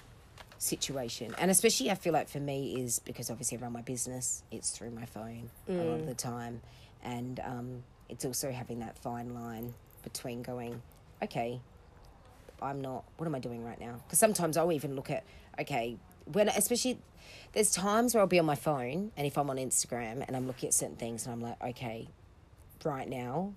situation. And especially I feel like for me is because obviously I run my business, it's through my phone a lot Mm. of the time. And um it's also having that fine line between going, okay, I'm not. What am I doing right now? Because sometimes I'll even look at okay when especially there's times where I'll be on my phone and if I'm on Instagram and I'm looking at certain things and I'm like okay, right now,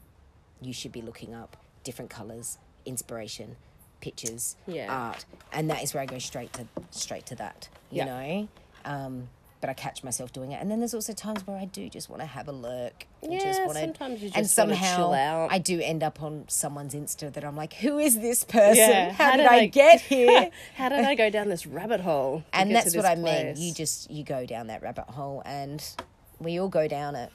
you should be looking up different colors, inspiration, pictures, Yeah. art, and that is where I go straight to straight to that. You Yeah. know. Um, but I catch myself doing it, and then there's also times where I do just want to have a lurk. and Yeah, just wanna, sometimes you just wanna somehow chill out. I do end up on someone's Insta that I'm like, who is this person? Yeah, How, how did did I I- get *laughs* here? How did I go down this rabbit hole? and that's what I mean. You just you go down that rabbit hole, and we all go down it.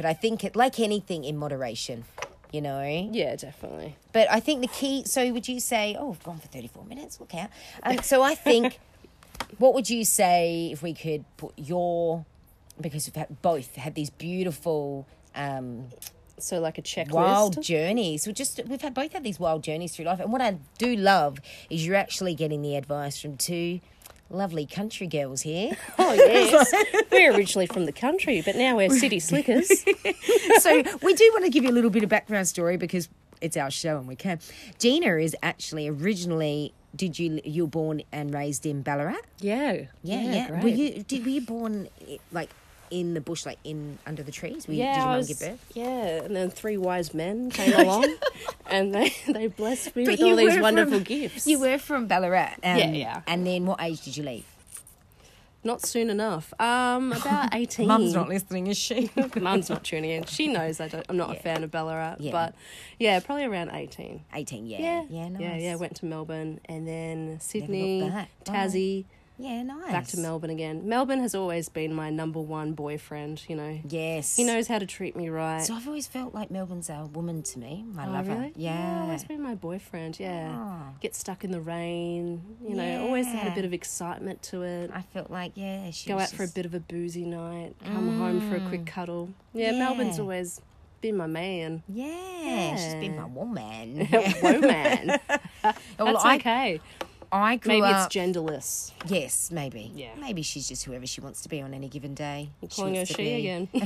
But I think it, like anything in moderation, you know. Yeah, definitely. But I think the key. So would you say? Oh, we've gone for thirty four minutes. Look out. Um, so I think, *laughs* what would you say if we could put your, because we've had both had these beautiful. Um, So like a checklist. wild journeys. We just we've had both had these wild journeys through life, and what I do love is you're actually getting the advice from two lovely country girls here. *laughs* Oh yes, *laughs* we're originally from the country, but now we're city *laughs* slickers. so we do want to give you a little bit of background story because it's our show and we can. Gina is actually originally. Did you you were born and raised in Ballarat? Yeah, Yeah, yeah. great. Were you did were you born like in the bush, like in under the trees? Were you, did your I mum give birth? yeah, and then three wise men *laughs* came along, and they they blessed me But with all these wonderful from- gifts. You were from Ballarat. Um, Yeah, yeah. And then what age did you leave? not soon enough. Um, *laughs* about eighteen. Mum's not listening, is she? *laughs* Mum's not tuning in. She knows I don't, I'm not a fan of Ballarat, Yeah. but yeah, probably around eighteen. 18, yeah. Yeah, Yeah, nice. yeah, yeah. Went to Melbourne and then Sydney, back. Oh. Yeah, nice. back to Melbourne again. Melbourne has always been my number one boyfriend. You know, Yes. he knows how to treat me right. So I've always felt like Melbourne's our woman to me. My Oh, lover. really? Yeah. always been my boyfriend. Yeah, Oh. get stuck in the rain. You know, always had a bit of excitement to it. I felt like, yeah, she Go out for a bit of a boozy night. Come home for a mm. quick cuddle. Yeah, Melbourne's always been my man. Yeah, she's been my woman. *laughs* Whoa, man. *laughs* well, That's I, okay. I grew Maybe up. Maybe it's genderless. yes, maybe. Yeah. Maybe she's just whoever she wants to be on any given day. You're calling her wants to she be- again. *laughs*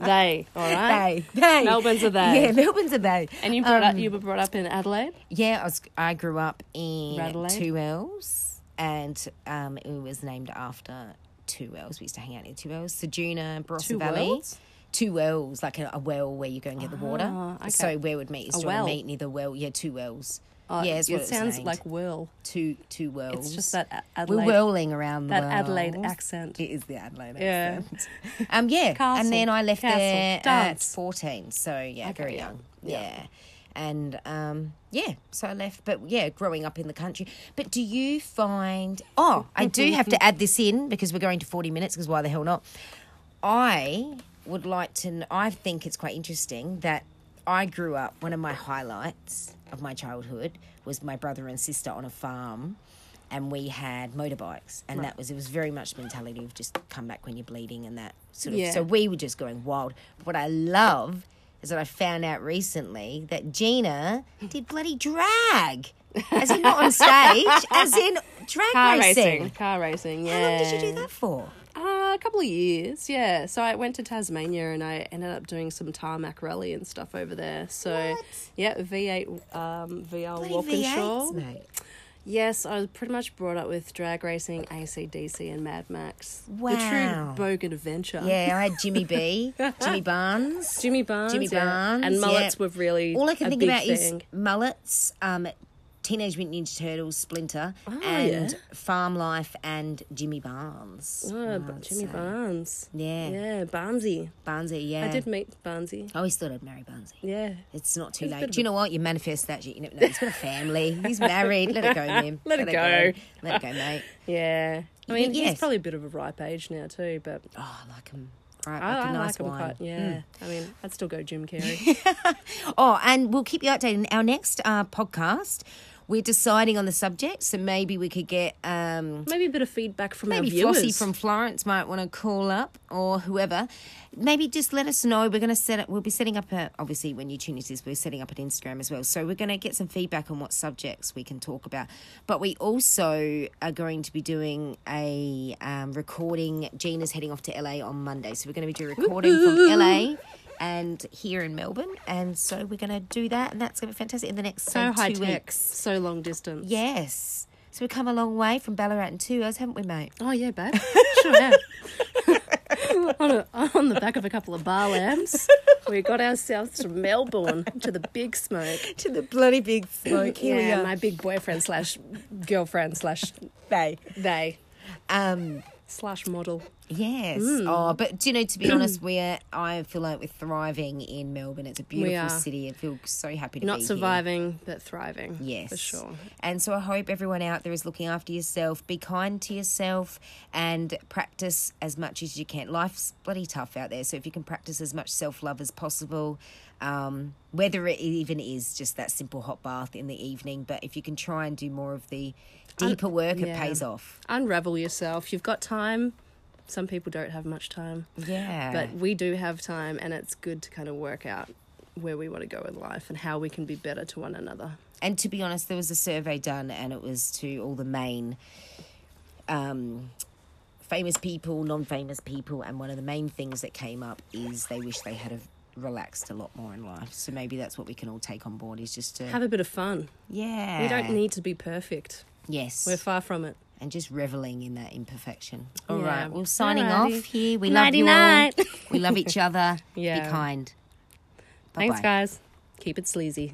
they, all right. They, they. Melbourne's a they. Yeah, Melbourne's a they. And you brought up, Um, you were brought up in Adelaide. Yeah, I was. I grew up in Radelaide? Two Wells, and um, it was named after Two Wells. We used to hang out in Two Wells, Sejuna, Barossa Two Valley. Wells? Two wells, like a, a well where you go and get the water. Ah, okay. So where would meet is A well. meet near the well. Yeah, two wells. Oh, yeah, it sounds named. like whirl. two two wells. It's just that A- we're whirling around the that Adelaide accent. It is the Adelaide Yeah. accent. Um, yeah, Castle, and then I left castle, there at fourteen. So yeah, Okay, very young. Yeah. Yeah. And um, yeah, so I left. But yeah, growing up in the country. But do you find? Oh, I do *laughs* have to add this in because we're going to forty minutes. Because why the hell not? I would like to. I think it's quite interesting that I grew up. One of my highlights of my childhood was my brother and sister on a farm, and we had motorbikes, and that was it was very much mentality of just come back when you're bleeding and that sort of. Yeah. So we were just going wild. But what I love is that I found out recently that Gina did bloody drag, as in not on *laughs* stage, as in drag Car racing. racing. Car racing, yeah. How long did you do that for? A couple of years, yeah. So I went to Tasmania and I ended up doing some tarmac rally and stuff over there. So, What? yeah, V8 um, VR Walkinshaw. V8s, mate. Yes, I was pretty much brought up with drag racing, ACDC, and Mad Max. Wow. The true bogan adventure. Yeah, I had Jimmy B, *laughs* Jimmy Barnes. Jimmy Barnes. Jimmy yeah. Barnes, And mullets yeah. were really All I can think about thing. is mullets, um, Teenage Mutant Ninja Turtles, Splinter, Oh, and yeah. Farm Life, and Jimmy Barnes. Oh, I Jimmy say. Barnes. Yeah. Yeah, Barnesy. Barnesy, yeah. I did meet Barnesy. I always thought I'd marry Barnesy. Yeah. It's not too bit late. Do you know what? You manifest that. You never know. He's got a family. He's married. Let it go, *laughs* Nim. Let it go. Let it go, mate. Yeah. I You mean, think he's yes? probably a bit of a ripe age now too, but Oh, I like him. Right, I, like a I nice like him wine. Quite. Yeah. I mean, I'd still go Jim *laughs* Carrey. Oh, and we'll keep you updated. In our next uh, podcast, we're deciding on the subject, so maybe we could get um, Maybe a bit of feedback from maybe our viewers. Flossie from Florence might want to call up or whoever. Maybe just let us know. We're going to set it. We'll be setting up a. Obviously, when you tune into this, we're setting up an Instagram as well. So we're going to get some feedback on what subjects we can talk about. But we also are going to be doing a um, recording. Gina's heading off to LA on Monday, so we're going to be doing a recording from LA. And here in Melbourne, and so we're going to do that, and that's going to be fantastic in the next so say, high two tech, weeks. so long distance. Yes, so we've come a long way from Ballarat and two hours, haven't we, mate? Oh yeah, babe. *laughs* Sure have. *laughs* on, a, on the back of a couple of bar lamps, we got ourselves to Melbourne to the big smoke. *laughs* to the bloody big smoke. Here yeah, we are. my big boyfriend slash girlfriend slash They. they Um, slash model. Yes. Mm. Oh, but do you know, to be *clears throat* honest, we're, I feel like we're thriving in Melbourne. It's a beautiful city. I feel so happy to Not be here. Not surviving, but thriving. Yes. for sure. And so I hope everyone out there is looking after yourself. Be kind to yourself and practice as much as you can. Life's bloody tough out there. So if you can practice as much self love as possible, um, whether it even is just that simple hot bath in the evening, but if you can try and do more of the deeper work, it yeah. pays off. Unravel yourself. You've got time. Some people don't have much time, Yeah. but we do have time, and it's good to kind of work out where we want to go in life and how we can be better to one another. And to be honest, there was a survey done, and it was to all the main um, famous people, non famous people, and one of the main things that came up is they wish they had have relaxed a lot more in life. So maybe that's what we can all take on board is just to Have a bit of fun. yeah, We don't need to be perfect. yes, We're far from it. And just reveling in that imperfection. All Yeah. right, well, signing Alrighty. off here. We love you all. We love each other. *laughs* Yeah. Be kind. Thanks, Bye-bye. guys. Keep it sleazy.